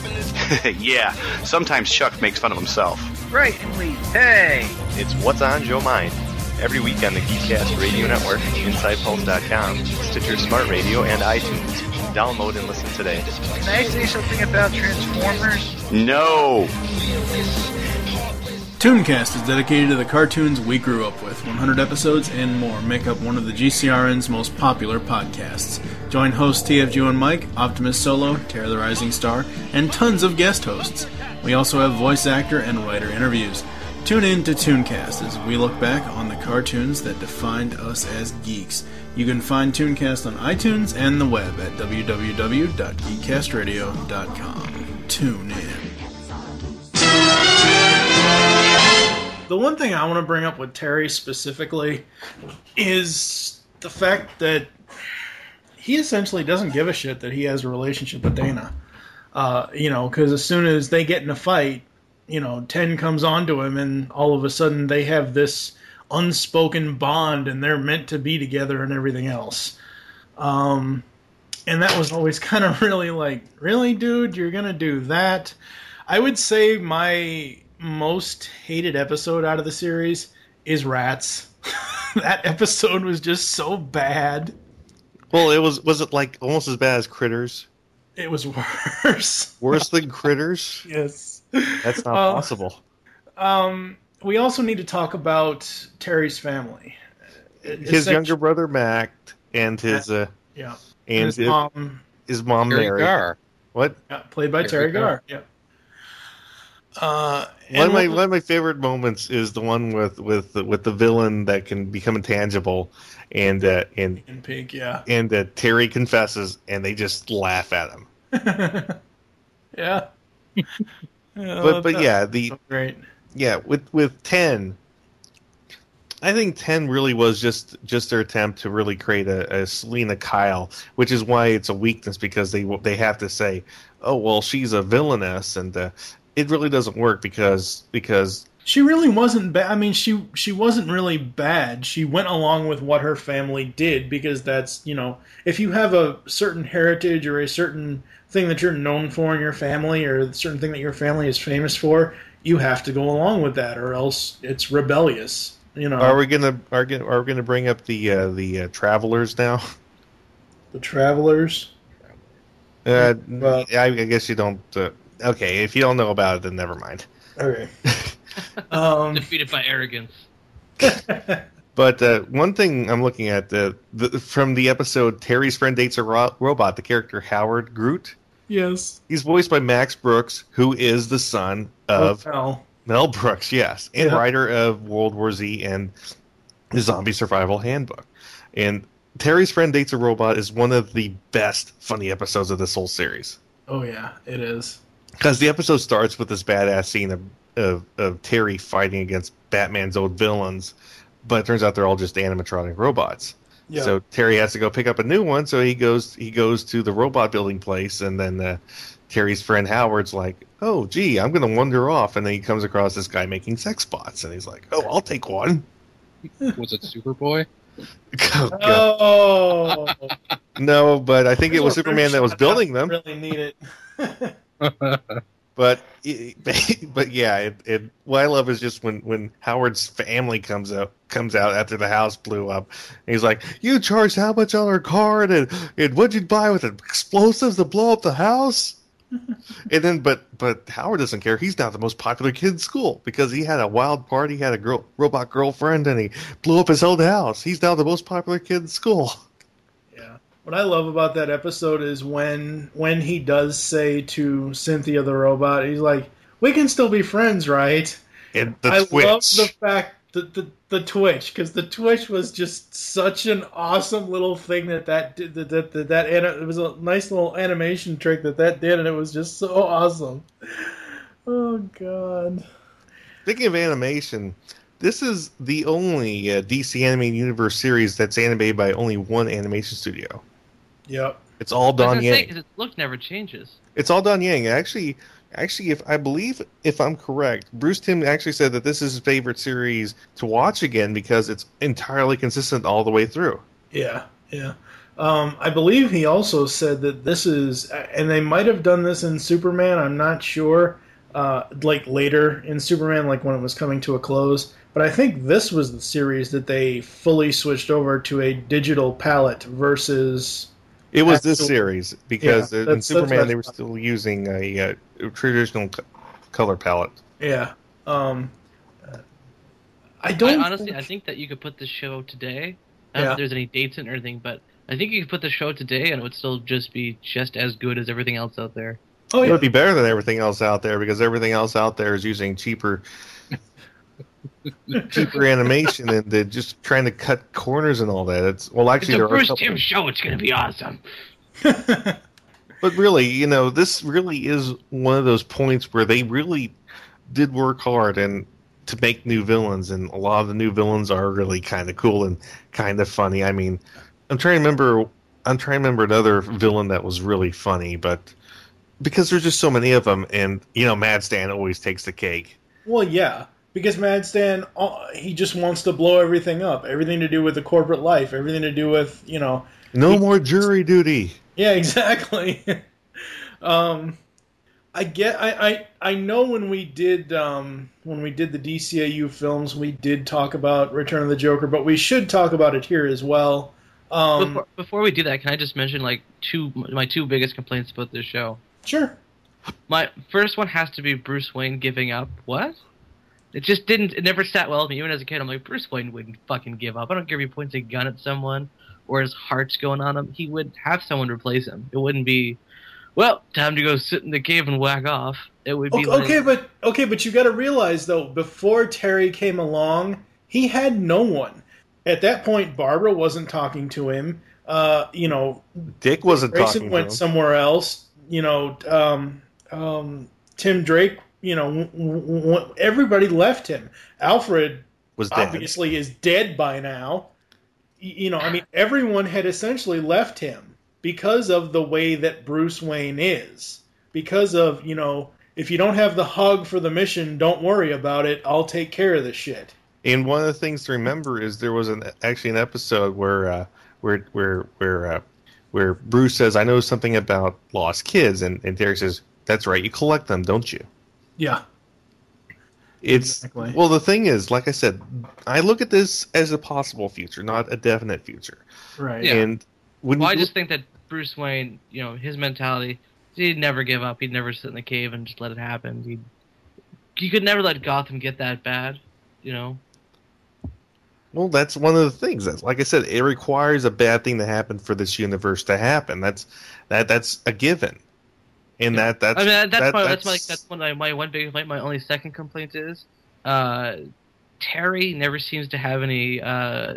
[LAUGHS] yeah, sometimes Chuck makes fun of himself. Right, please. Hey. It's What's on Joe Mind. Every week on the Geekcast Radio Network, InsidePulse.com, Stitcher Smart Radio, and iTunes. Download and listen today. Can I say something about Transformers? No! Tooncast is dedicated to the cartoons we grew up with. 100 episodes and more make up one of the GCRN's most popular podcasts. Join hosts TFG and Mike, Optimus Solo, Terror the Rising Star, and tons of guest hosts. We also have voice actor and writer interviews. Tune in to Tooncast as we look back on the cartoons that defined us as geeks. You can find Tooncast on iTunes and the web at www.geekcastradio.com. Tune in. The one thing I want to bring up with Terry specifically is the fact that he essentially doesn't give a shit that he has a relationship with Dana. Uh, you know, because as soon as they get in a fight, you know, Ten comes onto him, and all of a sudden they have this unspoken bond, and they're meant to be together and everything else. Um, and that was always [LAUGHS] kind of really like, really, dude, you're gonna do that? I would say my most hated episode out of the series is Rats. [LAUGHS] that episode was just so bad. Well, it was was it like almost as bad as Critters? It was [LAUGHS] worse. Worse than Critters? yes. That's not Uh, possible. Um, we also need to talk about Terry's family. His younger brother Matt and his uh yeah, and his his, mom, his mom Terry Mary. Garr. What? yeah, played by Terry Teri Garr. Garr. Yeah. Uh, One of my one of my favorite moments is the one with with with the villain that can become intangible, and uh, and Inque, yeah, and uh, Terry confesses, and they just laugh at him. [LAUGHS] yeah. [LAUGHS] Yeah, But but that- yeah, the great. yeah with with ten, I think ten really was just just their attempt to really create a, a Selina Kyle, which is why it's a weakness because they they have to say, oh well, she's a villainess, and uh, it really doesn't work because because She really wasn't bad. I mean, she she wasn't really bad. She went along with what her family did because that's you know, if you have a certain heritage or a certain thing that you're known for in your family or a certain thing that your family is famous for, you have to go along with that, or else it's rebellious. You know, Are we gonna are, gonna- are we gonna bring up the uh, the uh, travelers now? [LAUGHS] the travelers. Uh, Well- I, I guess you don't. Uh, okay, if you don't know about it, then never mind. Okay. [LAUGHS] um, Defeated by arrogance. [LAUGHS] But uh, one thing I'm looking at the, the from the episode Terry's friend dates a ro- robot. The character Howard Groote. yes. He's voiced by Max Brooks, who is the son of Hotel. Mel Brooks, yes, and Yeah. writer of World War Z and the Zombie Survival Handbook. And Terry's friend dates a robot is one of the best funny episodes of this whole series. Oh yeah, it is. Because the episode starts with this badass scene of, of, of Terry fighting against Batman's old villains, but it turns out they're all just animatronic robots. Yeah. So Terry has to go pick up a new one. So he goes he goes to the robot building place, and then uh, Terry's friend Howard's like, "Oh, gee, I'm going to wander off," and then he comes across this guy making sex bots, and he's like, "Oh, I'll take one." [LAUGHS] Was it Superboy? [LAUGHS] Oh, God. Oh, [LAUGHS] No, but I think it was Superman that was building them. Really need it. But [LAUGHS] but yeah, it, it what I love is just when when Howard's family comes out comes out after the house blew up. He's like, "You charged how much on our card, and and what'd you buy with it? Explosives to blow up the house?" [LAUGHS] and then, but but Howard doesn't care. He's now the most popular kid in school because he had a wild party, had a girl robot girlfriend, and he blew up his own house. He's now the most popular kid in school. [LAUGHS] What I love about that episode is when when he does say to Cynthia the robot, he's like, "We can still be friends, right?" And the I twitch. love the fact that the, the twitch because the twitch was just such an awesome little thing that that did that that that, that it was a nice little animation trick that that did and it was just so awesome. Oh god. Speaking of animation, this is the only uh, DC Animated Universe series that's animated by only one animation studio. Yep. It's all I was Don gonna say, Yang. 'cause its look never changes. It's all Dong Yang. Actually, actually, if I believe, if I'm correct, Bruce Timm actually said that this is his favorite series to watch again because it's entirely consistent all the way through. Yeah, yeah. Um, I believe he also said that this is, and they might have done this in Superman. I'm not sure. Uh, like later in Superman, like when it was coming to a close. But I think this was the series that they fully switched over to a digital palette versus. It was this series because Yeah, in that's- that's Superman they were still using a, uh traditional c- color palette. Yeah. Um, I I don't honestly, I think that you could put the show today. I don't know Yeah. if there's any dates and everything, but I think you could put the show today, and it would still just be just as good as everything else out there. Oh yeah. It would be better than everything else out there because everything else out there is using cheaper, cheaper animation and they're just trying to cut corners and all that. It's well, actually, it's a there are a Bruce couple- Tim show. It's gonna be awesome. [LAUGHS] But really, you know, this really is one of those points where they really did work hard and to make new villains, and a lot of the new villains are really kind of cool and kind of funny. I mean, I'm trying to remember. I'm trying to remember another villain that was really funny, but because there's just so many of them, and you know, Mad Stan always takes the cake. Well, yeah, because Mad Stan, uh, he just wants to blow everything up. Everything to do with the corporate life. Everything to do with you know. No more jury duty. Yeah, [LAUGHS] exactly. um, I get. I, I I know when we did um, when we did the DCAU films, we did talk about Return of the Joker, but we should talk about it here as well. Um, before, before we do that, can I just mention like two my two biggest complaints about this show? Sure. My first one has to be Bruce Wayne giving up. What? It just didn't. It never sat well with me. Even as a kid, I'm like Bruce Wayne wouldn't fucking give up. I don't care if he points a gun at someone or his heart's going on him. He would have someone replace him. It wouldn't be, well, time to go sit in the cave and whack off. It would be Okay, like, okay, but okay, but you got to realize though, before Terry came along, he had no one. At that point, Barbara wasn't talking to him. Uh, you know, Dick wasn't Grayson talking to went him. somewhere else. You know, um, um, Tim Drake. You know, w- w- w- everybody left him. Alfred Was dead. obviously is dead by now. You know, I mean, everyone had essentially left him because of the way that Bruce Wayne is. Because of, you know, if you don't have the hug for the mission, don't worry about it. I'll take care of the shit. And one of the things to remember is there was an actually an episode where uh, where where where uh, where Bruce says, "I know something about lost kids," and and Terry says, "That's right, you collect them, don't you?" Yeah. It's Exactly. well, the thing is, like I said, I look at this as a possible future, not a definite future. Right. Yeah. And when Well, I just think that Bruce Wayne, you know, his mentality, he'd never give up. He'd never sit in the cave and just let it happen. He he could never let Gotham get that bad, you know. Well, that's one of the things. That's like I said, it requires a bad thing to happen for this universe to happen. That's that that's a given, and that that's I mean, that, that's that- my, that's, my that's one of my one big complaint. My only second complaint is, uh, Terry never seems to have any uh,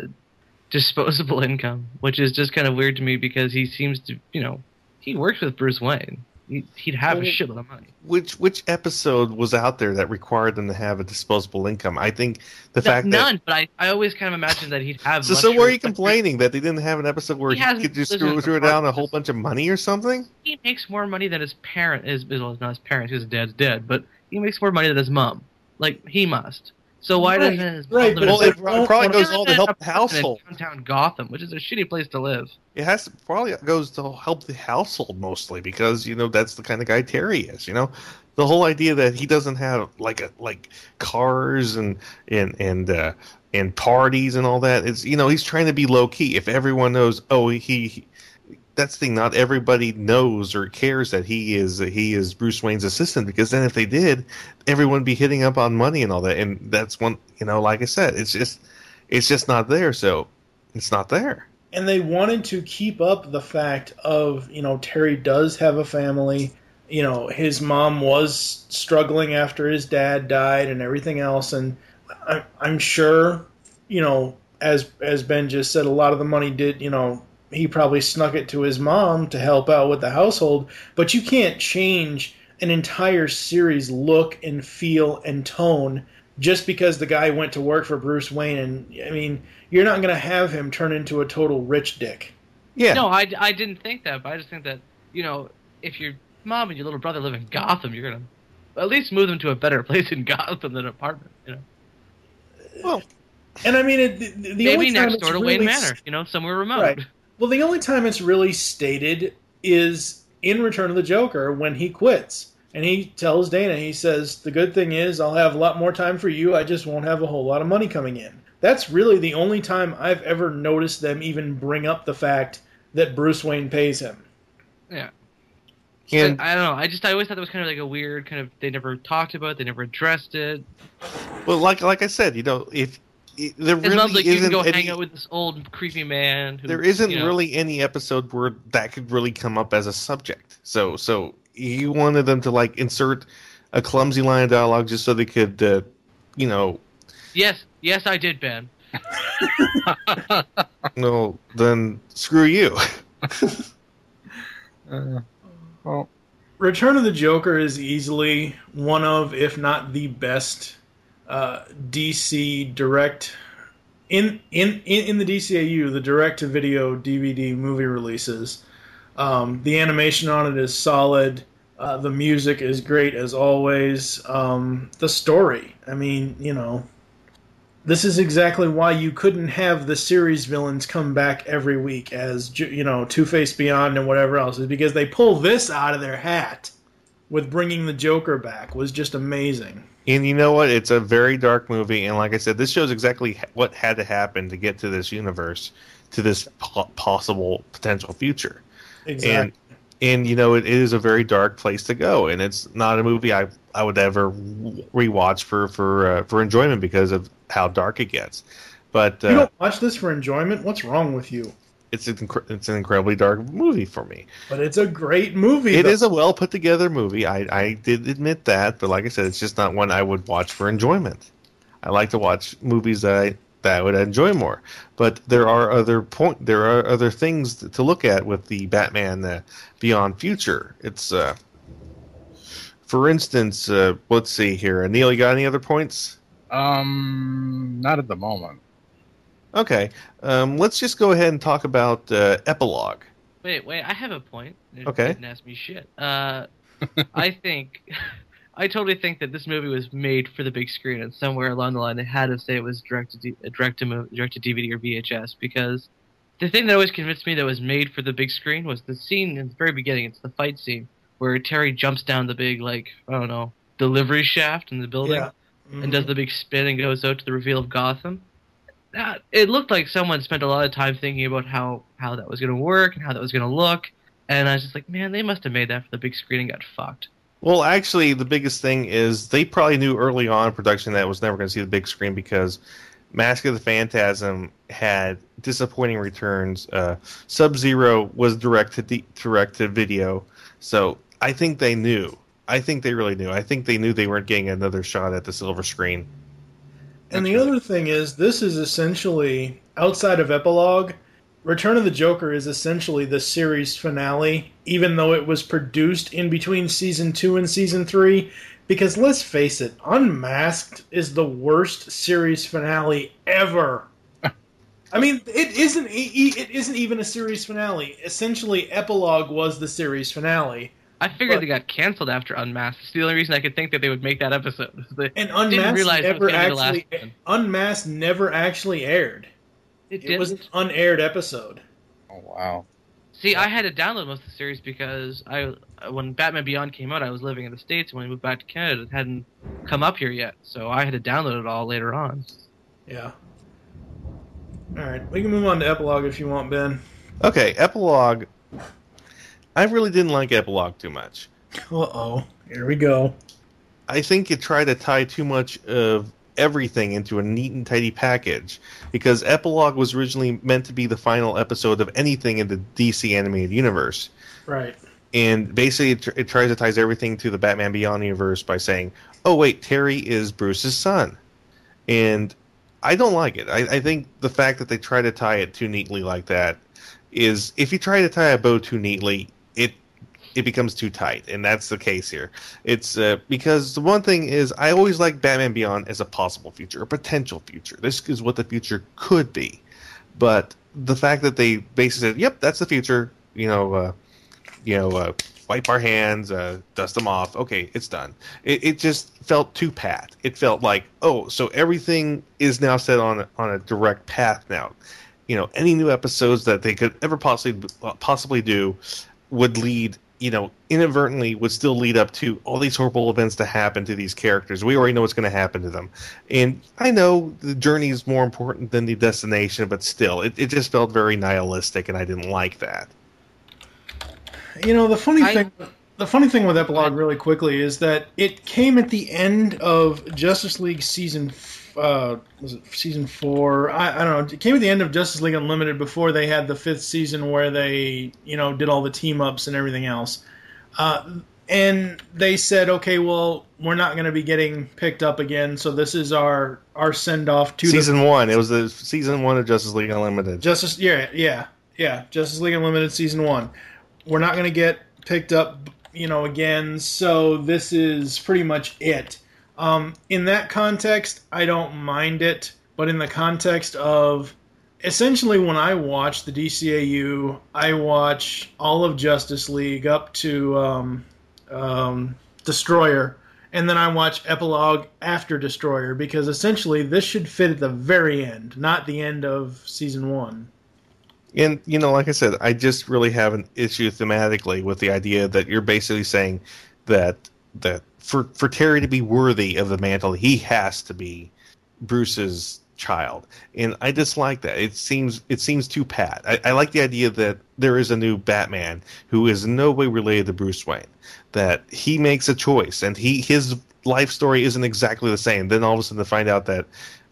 disposable [LAUGHS] income, which is just kind of weird to me because he seems to, you know, he works with Bruce Wayne. He, he'd have a Well, shitload of money. which which episode was out there that required them to have a disposable income? I think the No- fact that none, but I, I always kind of imagined that he'd have. so so where are you [LAUGHS] complaining that they didn't have an episode where He he, could just screw, screw down a whole bunch of money or something? He makes more money than his parent is. Well, not his parents, because his dad's dead. But he makes more money than his mom. Like he must. So why Right, doesn't his right, Well, in it probably goes all to help the household. downtown Gotham, which is a shitty place to live. It has to, probably goes to help the household mostly because you know that's the kind of guy Terry is. You know, the whole idea that he doesn't have like a like cars and and and uh, and parties and all that. It's you know he's trying to be low key. If everyone knows, oh he. he that's the thing. Not everybody knows or cares that he is he is Bruce Wayne's assistant because then if they did, everyone would be hitting up on money and all that. And that's one you know, like I said, it's just it's just not there. So it's not there. and they wanted to keep up the fact of you know Terry does have a family. You know his mom was struggling after his dad died and everything else, and I, I'm sure, you know, as as Ben just said, a lot of the money did, you know, he probably snuck it to his mom to help out with the household. But you can't change an entire series look and feel and tone just because the guy went to work for Bruce Wayne. And I mean, you're not going to have him turn into a total rich dick. Yeah. No, I, I didn't think that, but I just think that you know, if your mom and your little brother live in Gotham, you're gonna at least move them to a better [LAUGHS] place in Gotham than an apartment. You know, Well, and I mean, it, the, the maybe only time next it's door to really Wayne Manor. You know, somewhere remote. Right. Well, the only time it's really stated is in Return of the Joker when he quits. And he tells Dana, he says, The good thing is I'll have a lot more time for you. I just won't have a whole lot of money coming in. That's really the only time I've ever noticed them even bring up the fact that Bruce Wayne pays him. Yeah. And I don't know. I just I always thought that was kind of like a weird kind of. They never talked about it. They never addressed it. well, like like I said, you know, if it, there It's really not like you can isn't go any, hang out with this old creepy man. Who, there isn't you know, really any episode where that could really come up as a subject. So so you wanted them to like insert a clumsy line of dialogue just so they could, uh, you know, Yes, yes, I did, Ben. [LAUGHS] no, then screw you. [LAUGHS] Uh, well, Return of the Joker is easily one of, if not the best, uh, DC direct in, in in the DCAU, the direct to video DVD movie releases. Um, the animation on it is solid. Uh, the music is great as always. Um, the story, I mean, you know, this is exactly why you couldn't have the series villains come back every week as you know Two Face Beyond and whatever else is because they pull this out of their hat with bringing the Joker back was just amazing. And you know what? It's a very dark movie, and like I said, this shows exactly what had to happen to get to this universe, to this po- possible potential future. And and you know, it is a very dark place to go, and it's not a movie I I would ever rewatch for for uh, for enjoyment because of how dark it gets. But you uh, don't watch this for enjoyment. What's wrong with you? It's an incre- it's an incredibly dark movie for me. But it's a great movie. It though. is a well put together movie. I, I did admit that, but like I said, it's just not one I would watch for enjoyment. I like to watch movies that I that I would enjoy more. But there are other point there are other things to look at with the Batman uh, Beyond Future. It's uh, for instance, uh, let's see here. Neil, you got any other points? um, not at the moment. Okay, um, let's just go ahead and talk about uh, epilogue. Wait, wait. I have a point. You Okay. Didn't ask me shit. Uh, I think, [LAUGHS] I totally think that this movie was made for the big screen, and somewhere along the line they had to say it was direct to D- uh, direct to mo- direct to DVD or VHS because the thing that always convinced me that it was made for the big screen was the scene in the very beginning. It's the fight scene where Terry jumps down the big like I don't know delivery shaft in the building Yeah. and does the big spin and goes out to the reveal of Gotham. That it looked like someone spent a lot of time thinking about how how that was going to work and how that was going to look, and I was just like, man, they must have made that for the big screen and got fucked. Well, actually, the biggest thing is they probably knew early on in production that it was never going to see the big screen because Mask of the Phantasm had disappointing returns. Uh, Sub Zero was direct to de- direct to video, so I think they knew. I think they really knew. I think they knew they weren't getting another shot at the silver screen. And the other thing is, this is essentially outside of epilogue. Return of the Joker is essentially the series finale, even though it was produced in between season two and season three. Because let's face it, Unmasked is the worst series finale ever. [LAUGHS] I mean, it isn't. It isn't even a series finale. Essentially, epilogue was the series finale. I figured But- they got canceled after Unmasked. It's the only reason I could think that they would make that episode. [LAUGHS] They And Unmasked realize it was never the last actually. one. Unmasked never actually aired. It, It was an unaired episode. Oh wow. See, I had to download most of the series because I, when Batman Beyond came out, I was living in the states. and When I moved back to Canada, it hadn't come up here yet, so I had to download it all later on. Yeah. All right, we can move on to epilogue if you want, Ben. Okay, epilogue. I really didn't like epilogue too much. Uh oh, here we go. I think it tried to tie too much of everything into a neat and tidy package because epilogue was originally meant to be the final episode of anything in the DC animated universe. Right. And basically, it, tr- it tries to ties everything to the Batman Beyond universe by saying, "Oh wait, Terry is Bruce's son," and I don't like it. I, I think the fact that they try to tie it too neatly like that is if you try to tie a bow too neatly, it it becomes too tight, and that's the case here. It's uh, because the one thing is I always like Batman Beyond as a possible future, a potential future. This is what the future could be, but the fact that they basically said, "Yep, that's the future," you know, uh, you know, uh, wipe our hands, uh, dust them off. Okay, it's done. It, it just felt too pat. It felt like, oh, so everything is now set on on a direct path now. You know, any new episodes that they could ever possibly possibly do would lead you know, inadvertently would still lead up to all these horrible events to happen to these characters. We already know what's going to happen to them. And I know the journey is more important than the destination, but still, it, it just felt very nihilistic, and I didn't like that. You know, the funny I- thing the funny thing with Epilogue really quickly is that it came at the end of Justice League season f- uh, was it season 4? I, I don't know. It came at the end of Justice League Unlimited before they had the fifth season where they, you know, did all the team ups and everything else. Uh, and they said, "Okay, well, we're not going to be getting picked up again, so this is our our send off to the Season one, it was the season one of Justice League Unlimited. Justice, yeah, yeah, yeah. Justice League Unlimited season one. We're not going to get picked up, you know, again. So this is pretty much it. Um, in that context, I don't mind it, but in the context of essentially when I watch the DCAU, I watch all of Justice League up to um, um, Destroyer, and then I watch Epilogue after Destroyer because essentially this should fit at the very end, not the end of season one. And you know, like I said, I just really have an issue thematically with the idea that you're basically saying that that for for Terry to be worthy of the mantle, he has to be Bruce's child, and I dislike that. It seems it seems too pat. I, I like the idea that there is a new Batman who is no way related to Bruce Wayne. That he makes a choice, and he his life story isn't exactly the same. Then all of a sudden, to find out that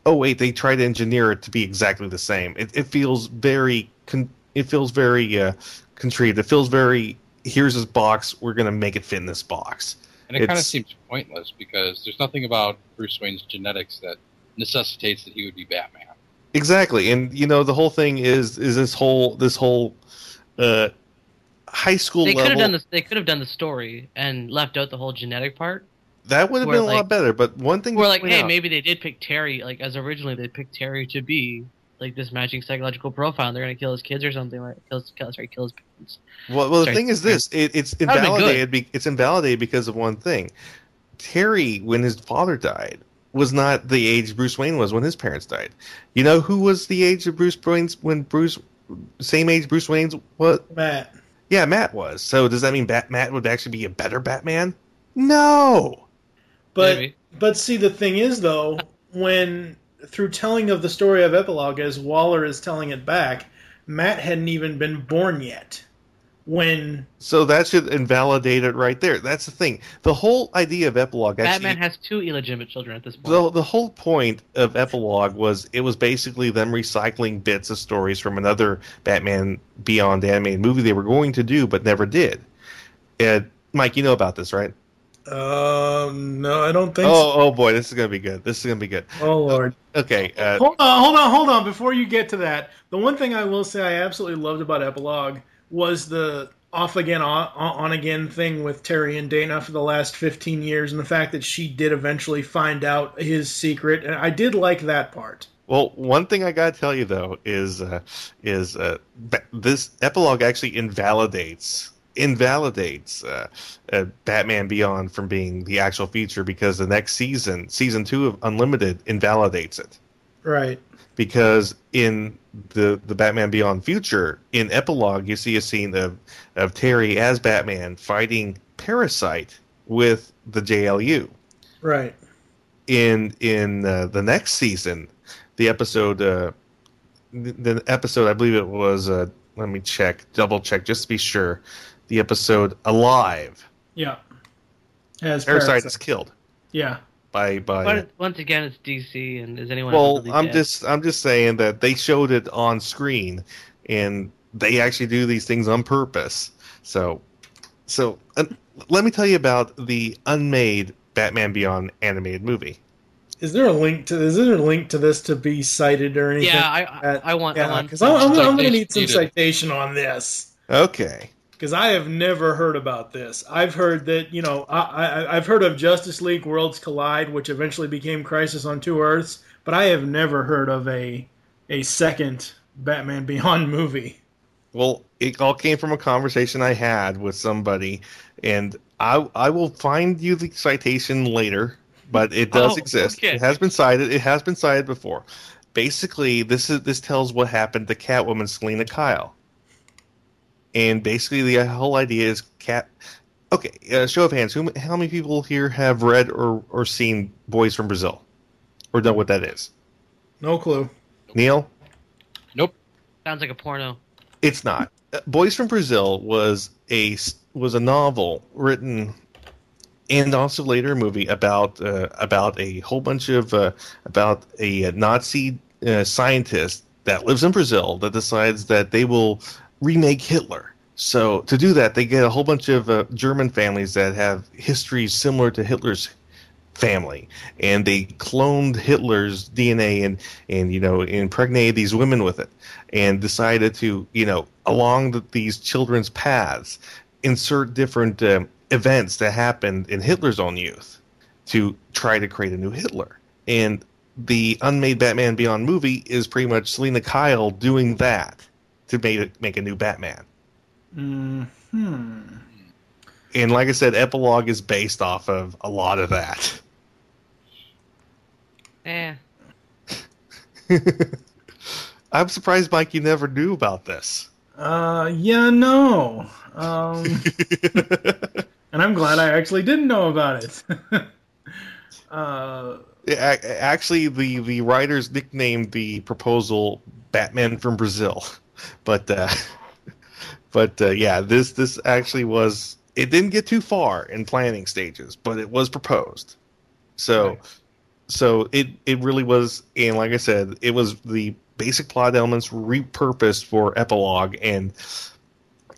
oh wait, they try to engineer it to be exactly the same. It, it feels very con- it feels very uh, contrived. It feels very here's his box. We're gonna make it fit in this box. And it kind of seems pointless because there's nothing about Bruce Wayne's genetics that necessitates that he would be Batman. Exactly, and you know the whole thing is is this whole this whole uh, high school They could have done this. They could have done the story and left out the whole genetic part. that would have been a lot better. But one thing, Or to like, hey, out- maybe they did pick Terry. Like as originally they picked Terry to be like this matching psychological profile. and They're gonna kill his kids or something. Like kill, his- kill sorry, kill his parents. Well, well, the Sorry. thing is this: it, it's That'd be good. invalidated. Be, it's invalidated because of one thing. Terry, when his father died, was not the age Bruce Wayne was when his parents died. You know who was the age of Bruce Wayne's when Bruce, same age Bruce Wayne's what? Matt. Yeah, Matt was. So does that mean Bat, Matt would actually be a better Batman? No. But Maybe. but see the thing is though, when through telling of the story of Epilogue as Waller is telling it back, Matt hadn't even been born yet. When So that should invalidate it right there. That's the thing. The whole idea of epilogue actually Batman has two illegitimate children at this point. the, the whole point of epilogue was it was basically them recycling bits of stories from another Batman Beyond animated movie they were going to do but never did. And Mike, you know about this, right? Um no, I don't think Oh, oh boy, this is gonna be good. This is gonna be good. Oh lord. Okay, uh, Hold on, hold on, hold on. Before you get to that, the one thing I will say I absolutely loved about Epilogue was the off again, on, on again thing with Terry and Dana for the last 15 years, and the fact that she did eventually find out his secret. And I did like that part. Well, one thing I gotta tell you though is uh, is uh, this epilogue actually invalidates invalidates uh, uh, Batman Beyond from being the actual feature because the next season, season two of Unlimited, invalidates it Right. because in the the Batman Beyond future in epilogue you see a scene of of Terry as Batman fighting Parasite with the JLU Right. in in uh, the next season, the episode, uh, the, the episode I believe it was. Uh, let me check, double check, just to be sure. The episode "Alive," Yeah. As Parasite Parasite. is killed Yeah. by by. But once again, it's DC, and is anyone? well, really I'm dead? just I'm just saying that they showed it on screen, and they actually do these things on purpose. So, so uh, let me tell you about the unmade Batman Beyond animated movie. Is there a link to is there a link to this to be cited or anything? Yeah, I I, I want yeah, one. because I'm, I'm, I'm going to need some citation on this Okay. Because I have never heard about this. I've heard that you know I, I I've heard of Justice League Worlds Collide, which eventually became Crisis on Two Earths, but I have never heard of a a second Batman Beyond [LAUGHS] movie. Well, it all came from a conversation I had with somebody, and I I will find you the citation later, but it does Oh, exist. okay. It has been cited. It has been cited before. Basically, this is this tells what happened to Catwoman Selina Kyle, and basically the whole idea is Cat. Okay, uh, show of hands. Who, how many people here have read or or seen Boys from Brazil, or know what that is? No clue. Neil. Nope. Sounds like a porno. It's not. Uh, Boys from Brazil was a was a novel written and also later a movie about uh, about a whole bunch of uh, about a Nazi uh, scientist that lives in Brazil that decides that they will remake Hitler. So to do that, they get a whole bunch of uh, German families that have histories similar to Hitler's family, and they cloned Hitler's DNA and and you know impregnated these women with it, and decided to you know along the, these children's paths insert different um, events that happened in Hitler's own youth to try to create a new Hitler. And the unmade Batman Beyond movie is pretty much Selina Kyle doing that to make make a new Batman. Hmm. And like I said, Epilogue is based off of a lot of that. Eh. [LAUGHS] I'm surprised, Mike, you never knew about this. Uh, yeah, no. Um, [LAUGHS] and I'm glad I actually didn't know about it. [LAUGHS] uh, Yeah, Actually, the, the writers nicknamed the proposal "Batman from Brazil," [LAUGHS] but uh, [LAUGHS] but uh, yeah, this this actually was. It didn't get too far in planning stages, but it was proposed. So, so it it really was, and like I said, it was the basic plot elements repurposed for epilogue, and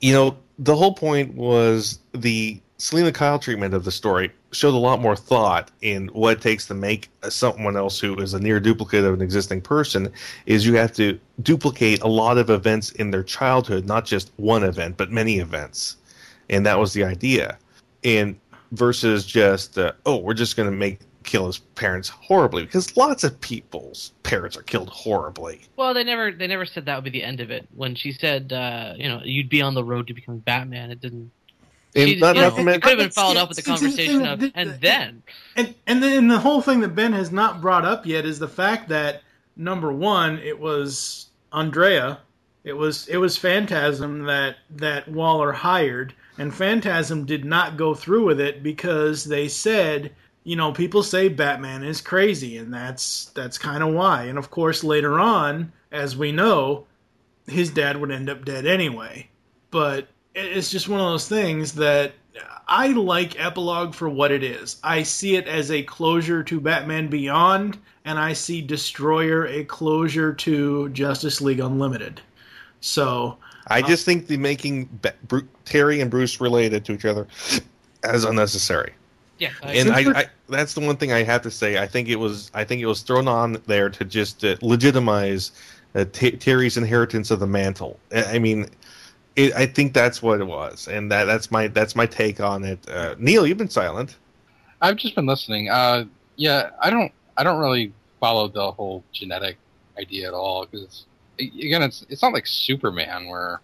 you know the whole point was the Selina Kyle treatment of the story showed a lot more thought in what it takes to make someone else who is a near duplicate of an existing person is you have to duplicate a lot of events in their childhood not just one event but many events and that was the idea and versus just uh, oh we're just going to make kill his parents horribly because lots of people's parents are killed horribly Well, they never they never said that would be the end of it. When she said, uh, you know, you'd be on the road to becoming Batman, it didn't. And She- not- know, it could have been followed up with the it's- it's conversation interesting of, that- and then and and then the whole thing that Ben has not brought up yet is the fact that number one, it was Andrea, it was it was Phantasm that that Waller hired, and Phantasm did not go through with it because they said, you know, people say Batman is crazy, and that's that's kind of why. And of course, later on, as we know, his dad would end up dead anyway. But it- it's just one of those things that I like Epilogue for what it is. I see it as a closure to Batman Beyond, and I see Destroyer a closure to Justice League Unlimited. So I just think the making Ba- Bru- Terry and Bruce related to each other as unnecessary. yeah, I, And I, I, that's the one thing I have to say. I think it was, I think it was thrown on there to just uh, legitimize uh, T- Terry's inheritance of the mantle. I I mean, it, I think that's what it was, and that that's my that's my take on it. Uh, Neil, you've been silent. I've just been listening. Uh, yeah, I don't, I don't really follow the whole genetic idea at all because, again, it's it's not like Superman where,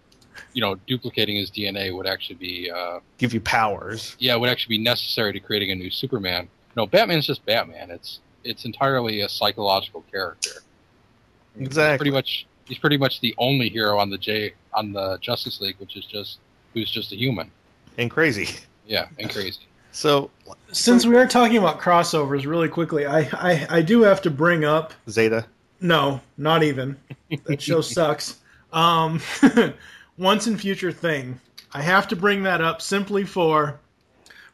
you know, duplicating his DNA would actually be, uh, Give you powers. yeah, would actually be necessary to creating a new Superman. No, Batman's just Batman. It's it's entirely a psychological character. Exactly. Pretty much, he's pretty much the only hero on the J on the Justice League, which is just who's just a human. and crazy. Yeah, and crazy. [LAUGHS] So since we are talking about crossovers really quickly, I, I, I do have to bring up Zeta. No, not even. That show [LAUGHS] sucks. Um, [LAUGHS] once and future thing. I have to bring that up simply for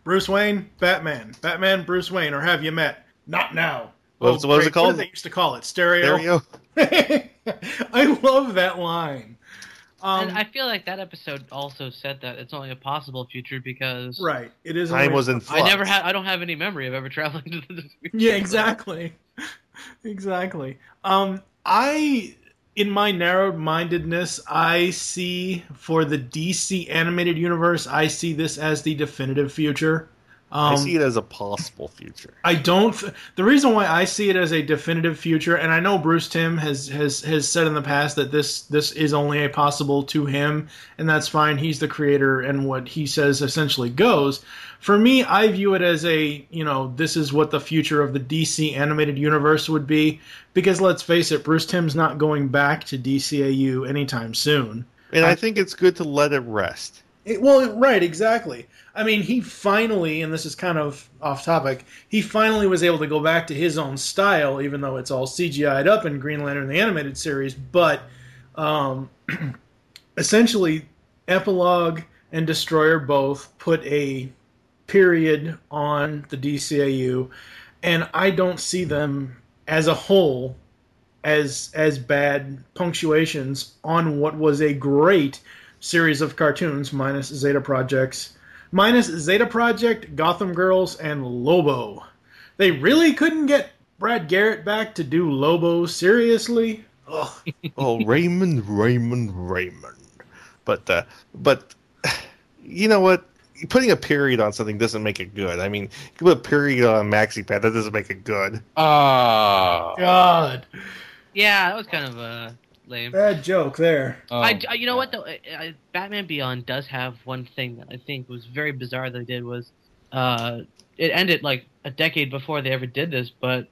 Bruce Wayne, Batman, Batman, Bruce Wayne, or have you met? Not now. What was- what was it called? What did they used to call it? Stereo. Stereo. [LAUGHS] I love that line. Um, and I feel like that episode also said that it's only a possible future because right. It is. Time was in flux. I never had. I don't have any memory of ever traveling to the future. Yeah, exactly. [LAUGHS] exactly. Um, I, in my narrowed mindedness, I see for the DC animated universe, I see this as the definitive future. Um, I see it as a possible future. I don't. The reason why I see it as a definitive future, and I know Bruce Timm has has has said in the past that this this is only a possible to him, and that's fine. He's the creator, and what he says essentially goes. For me, I view it as a you know this is what the future of the DC animated universe would be, because let's face it, Bruce Timm's not going back to DCAU anytime soon. And I think it's good to let it rest. It, well, right, exactly. I mean, he finally, and this is kind of off topic, he finally was able to go back to his own style, even though it's all CGI'd up in Green Lantern the animated series. But um, [CLEARS THROAT] essentially, Epilogue and Destroyer both put a period on the DCAU, and I don't see them as a whole as as bad punctuations on what was a great series of cartoons minus Zeta Projects, minus Zeta Project, Gotham Girls, and Lobo. They really couldn't get Brad Garrett back to do Lobo seriously. Ugh. [LAUGHS] oh, Raymond, Raymond, Raymond. But uh, but [SIGHS] you know what? Putting a period on something doesn't make it good. I mean, you put a period on Maxi Pad, that doesn't make it good. Ah. God, Yeah, that was kind of uh, lame. bad joke there. Oh, I, I- you know what though, I, I, Batman Beyond does have one thing that I think was very bizarre. That they did was, uh, it ended like a decade before they ever did this, but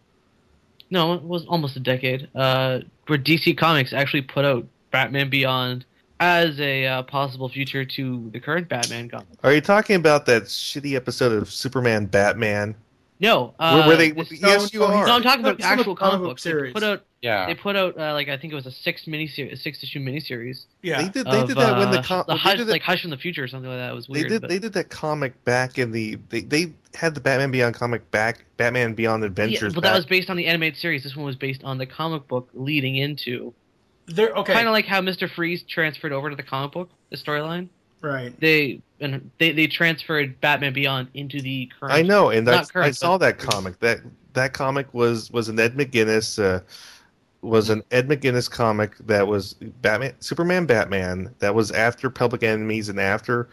no, it was almost a decade. Uh, where DC Comics actually put out Batman Beyond as a uh, possible future to the current Batman comic. Are you talking about that shitty episode of Superman Batman? No, uh, where, where they? this- yes, you no, are. no, I'm talking about That's the actual comic comic book books. They series. put out, yeah. they put out uh, like I think it was a six mini six issue miniseries. Yeah, They did. They of, did that when the, uh, com- the they Hush, did that- like Hush from the Future or something like that. It was They weird. did. but- They did that comic back in the. They, they had the Batman Beyond comic back. Batman Beyond Yeah, Adventures. but back. that was based on the animated series. This one was based on the comic book leading into. they're okay. Kind of like how Mister Freeze transferred over to the comic book, the storyline. Right. They and they, they transferred Batman Beyond into the current. I know, and not that's, current, I saw but- that comic. That that comic was was an Ed McGuinness uh, was an Ed McGuinness comic that was Batman, Superman, Batman. That was after Public Enemies and after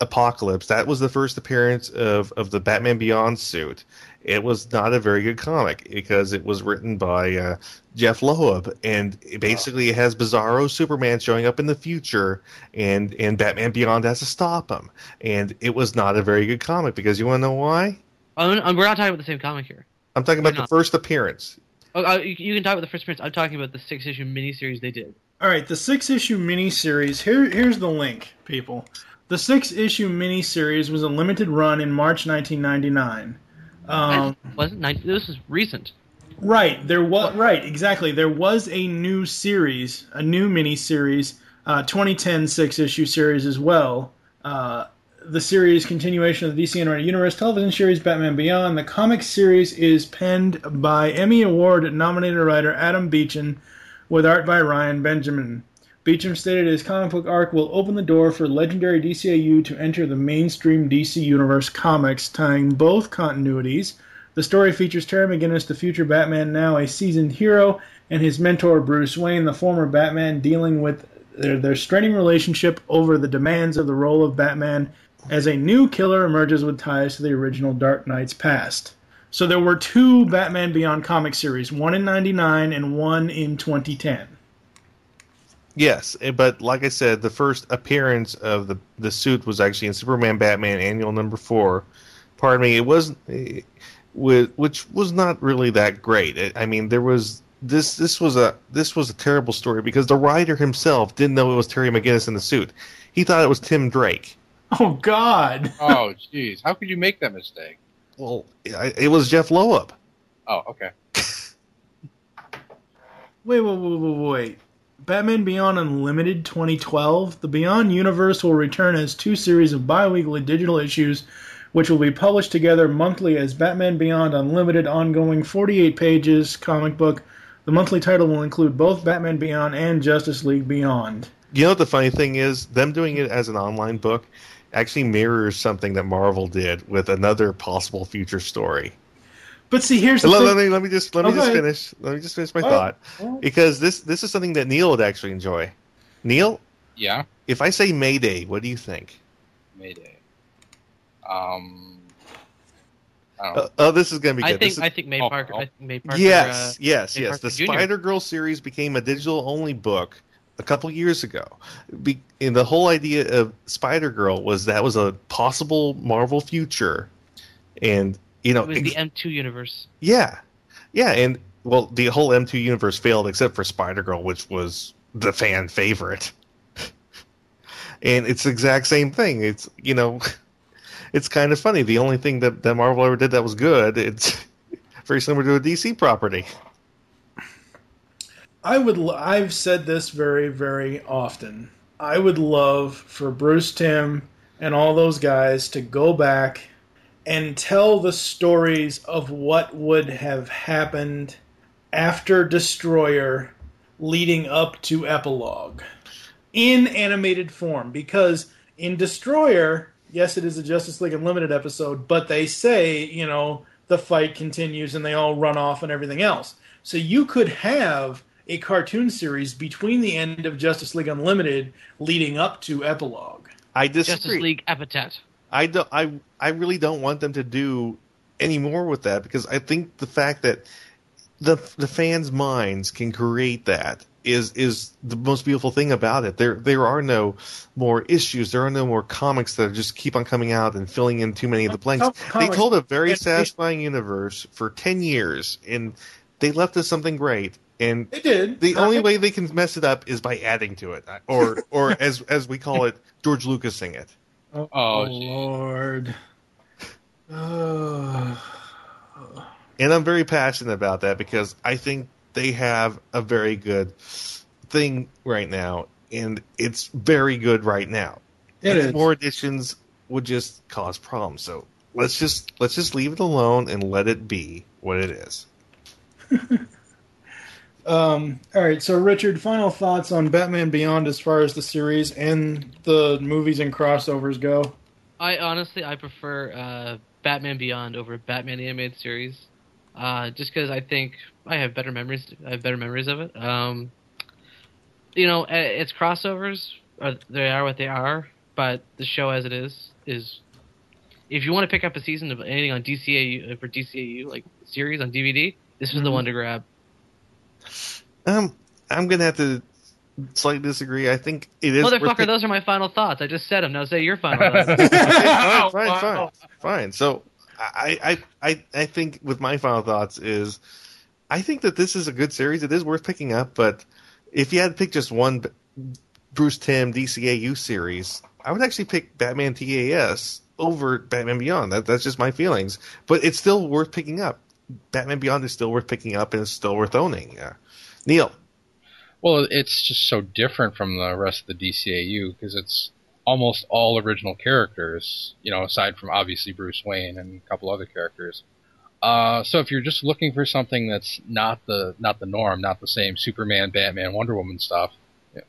Apocalypse. That was the first appearance of of the Batman Beyond suit. It was not a very good comic because it was written by uh, Jeph Loeb, and it basically it has Bizarro Superman showing up in the future, and and Batman Beyond has to stop him. And it was not a very good comic because you want to know why? Oh, no, we're not talking about the same comic here. I'm talking about the first appearance. Oh, uh, you, you can talk about the first appearance. I'm talking about the six issue miniseries they did. All right, the six issue miniseries. Here, here's the link, people. The six issue miniseries was a limited run in March 1999. Um, wasn't 19, this is recent. right, there was right exactly. There was a new series, a new miniseries, uh, 2010 six issue series as well. Uh, the series continuation of the DC Animated Universe television series Batman Beyond. The comic series is penned by Emmy Award nominated writer Adam Beechen with art by Ryan Benjamin. Beechen stated his comic book arc will open the door for legendary DCAU to enter the mainstream DC Universe comics, tying both continuities. The story features Terry McGinnis, the future Batman, now a seasoned hero, and his mentor Bruce Wayne, the former Batman, dealing with their, their straining relationship over the demands of the role of Batman as a new killer emerges with ties to the original Dark Knight's past. So there were two Batman Beyond comic series, one in 99 and one in 2010. Yes, eh, but like I said, the first appearance of the the suit was actually in Superman Batman Annual Number Four. Pardon me, it wasn't, eh, with which was not really that great. It- I mean, there was this this was a this was a terrible story because the writer himself didn't know it was Terry McGinnis in the suit. He thought it was Tim Drake. Oh God! Oh, jeez. How could you make that mistake? Well, I- it was Jeph Loeb. Oh, okay. Wait, wait, wait, wait, wait. Batman Beyond Unlimited 2012. The Beyond universe will return as two series of bi-weekly digital issues, which will be published together monthly as Batman Beyond Unlimited ongoing 48 pages comic book. The monthly title will include both Batman Beyond and Justice League Beyond. You know what the funny thing is? Them doing it as an online book actually mirrors something that Marvel did with another possible future story. But see, here's the let, thing. let me let me just let me just finish. Let me just finish my Oh, thought oh. because this this is something that Neil would actually enjoy. Neil, Yeah, if I say Mayday, what do you think? Mayday. Um, I don't Uh, oh, this is going to be I good. think is- I think May Oh, Parker. oh. I think May Parker. yes, uh, yes, May yes. Parker The Jr.. Spider Girl series became a digital only book a couple years ago. Be, and the whole idea of Spider Girl was that was a possible Marvel future, and you know, It was ex- the M2 universe. yeah, yeah, and well, the whole M2 universe failed except for Spider Girl, which was the fan favorite. [LAUGHS] and it's the exact same thing. It's you know, [LAUGHS] it's kind of funny. The only thing that, that Marvel ever did that was good, it's [LAUGHS] very similar to a DC property. I would. l- I've said this very, very often. I would love for Bruce Timm and all those guys to go back and tell the stories of what would have happened after Destroyer, leading up to Epilogue, in animated form. Because in Destroyer, yes, it is a Justice League Unlimited episode, but they say, you know, the fight continues and they all run off and everything else. So you could have a cartoon series between the end of Justice League Unlimited leading up to Epilogue. I disagree. Justice disagree. League Epitaph. I don't. I I really don't want them to do any more with that because I think the fact that the the fans' minds can create that is is the most beautiful thing about it. There there are no more issues. There are no more comics that just keep on coming out and filling in too many of the blanks. They told a very satisfying universe for ten years, and they left us something great. And They did. the only way they can mess it up is by adding to it, or or [LAUGHS] as as we call it, George Lucasing it. Oh, Oh. Lord. And I'm very passionate about that because I think they have a very good thing right now, and it's very good right now. It And is. More additions would just cause problems. So let's just let's just leave it alone and let it be what it is. [LAUGHS] Um, all right, so Richard, final thoughts on Batman Beyond as far as the series and the movies and crossovers go. I honestly I prefer uh, Batman Beyond over Batman the animated series, uh, just because I think I have better memories. I have better memories of it. Um, you know, uh, its crossovers are they are what they are, but the show as it is is. If you want to pick up a season of anything on DCAU uh, for DCAU like series on DVD, this is the Mhm. one to grab. Um, I'm gonna have to slightly disagree. I think it is. Motherfucker, pick- those are my final thoughts. I just said them. Now say your final [LAUGHS] [LAUGHS] thoughts. Fine, fine, fine, fine. So I, I, I, I think with my final thoughts is, I think that this is a good series. It is worth picking up, but if you had to pick just one Bruce Timm DCAU series, I would actually pick Batman TAS over Batman Beyond. That, that's just my feelings. But it's still worth picking up. Batman Beyond is still worth picking up, and it's still worth owning. Uh, Neil, Well, it's just so different from the rest of the DCAU because it's almost all original characters, you know, aside from obviously Bruce Wayne and a couple other characters. Uh, so if you're just looking for something that's not the not the norm, not the same Superman, Batman, Wonder Woman stuff,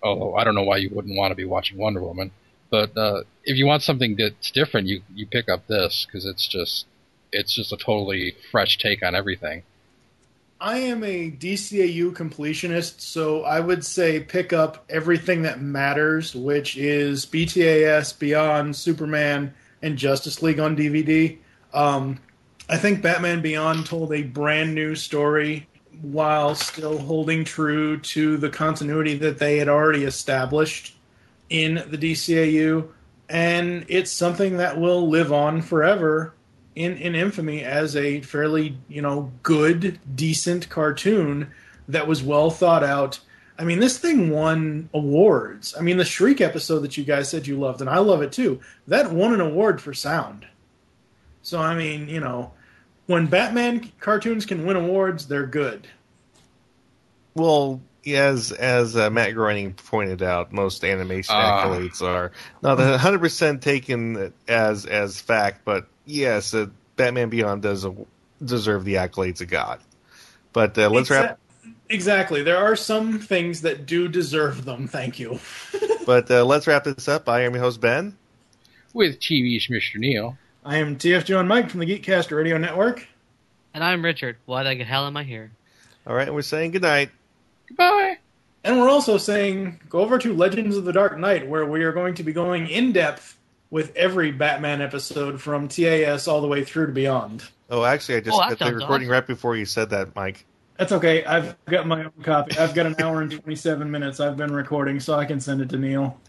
although I don't know why you wouldn't want to be watching Wonder Woman, but uh, if you want something that's different, you you pick up this because it's just it's just a totally fresh take on everything. I am a DCAU completionist, so I would say pick up everything that matters, which is BTAS, Beyond, Superman, and Justice League on DVD. Um, I think Batman Beyond told a brand new story while still holding true to the continuity that they had already established in the DCAU, and it's something that will live on forever in in infamy as a fairly you know good decent cartoon that was well thought out. I mean this thing won awards. I mean the shriek episode that you guys said you loved and i love it too that won an award for sound. So i mean you know when batman cartoons can win awards they're good. Well, as as uh, Matt Groening pointed out, most animation Ah. accolades are not hundred percent taken as as fact, but yes, uh, Batman Beyond does a, deserve the accolades it got. But uh, let's wrap. Exactly there are some things that do deserve them thank you [LAUGHS] But uh, let's wrap this up. I am your host Ben. With TV's Mr. Neil. I am TF Joe and Mike from the Geekcast Radio Network. And I'm Richard. Why the hell am I here? All right, and we're saying goodnight. Goodbye. And we're also saying go over to Legends of the Dark Knight, where we are going to be going in depth with every Batman episode from TAS all the way through to beyond. Oh, actually, I just Oh, got the recording awesome. right before you said that, Mike. That's okay. I've got my own copy. I've got an hour and 27 minutes I've been recording, so I can send it to Neil.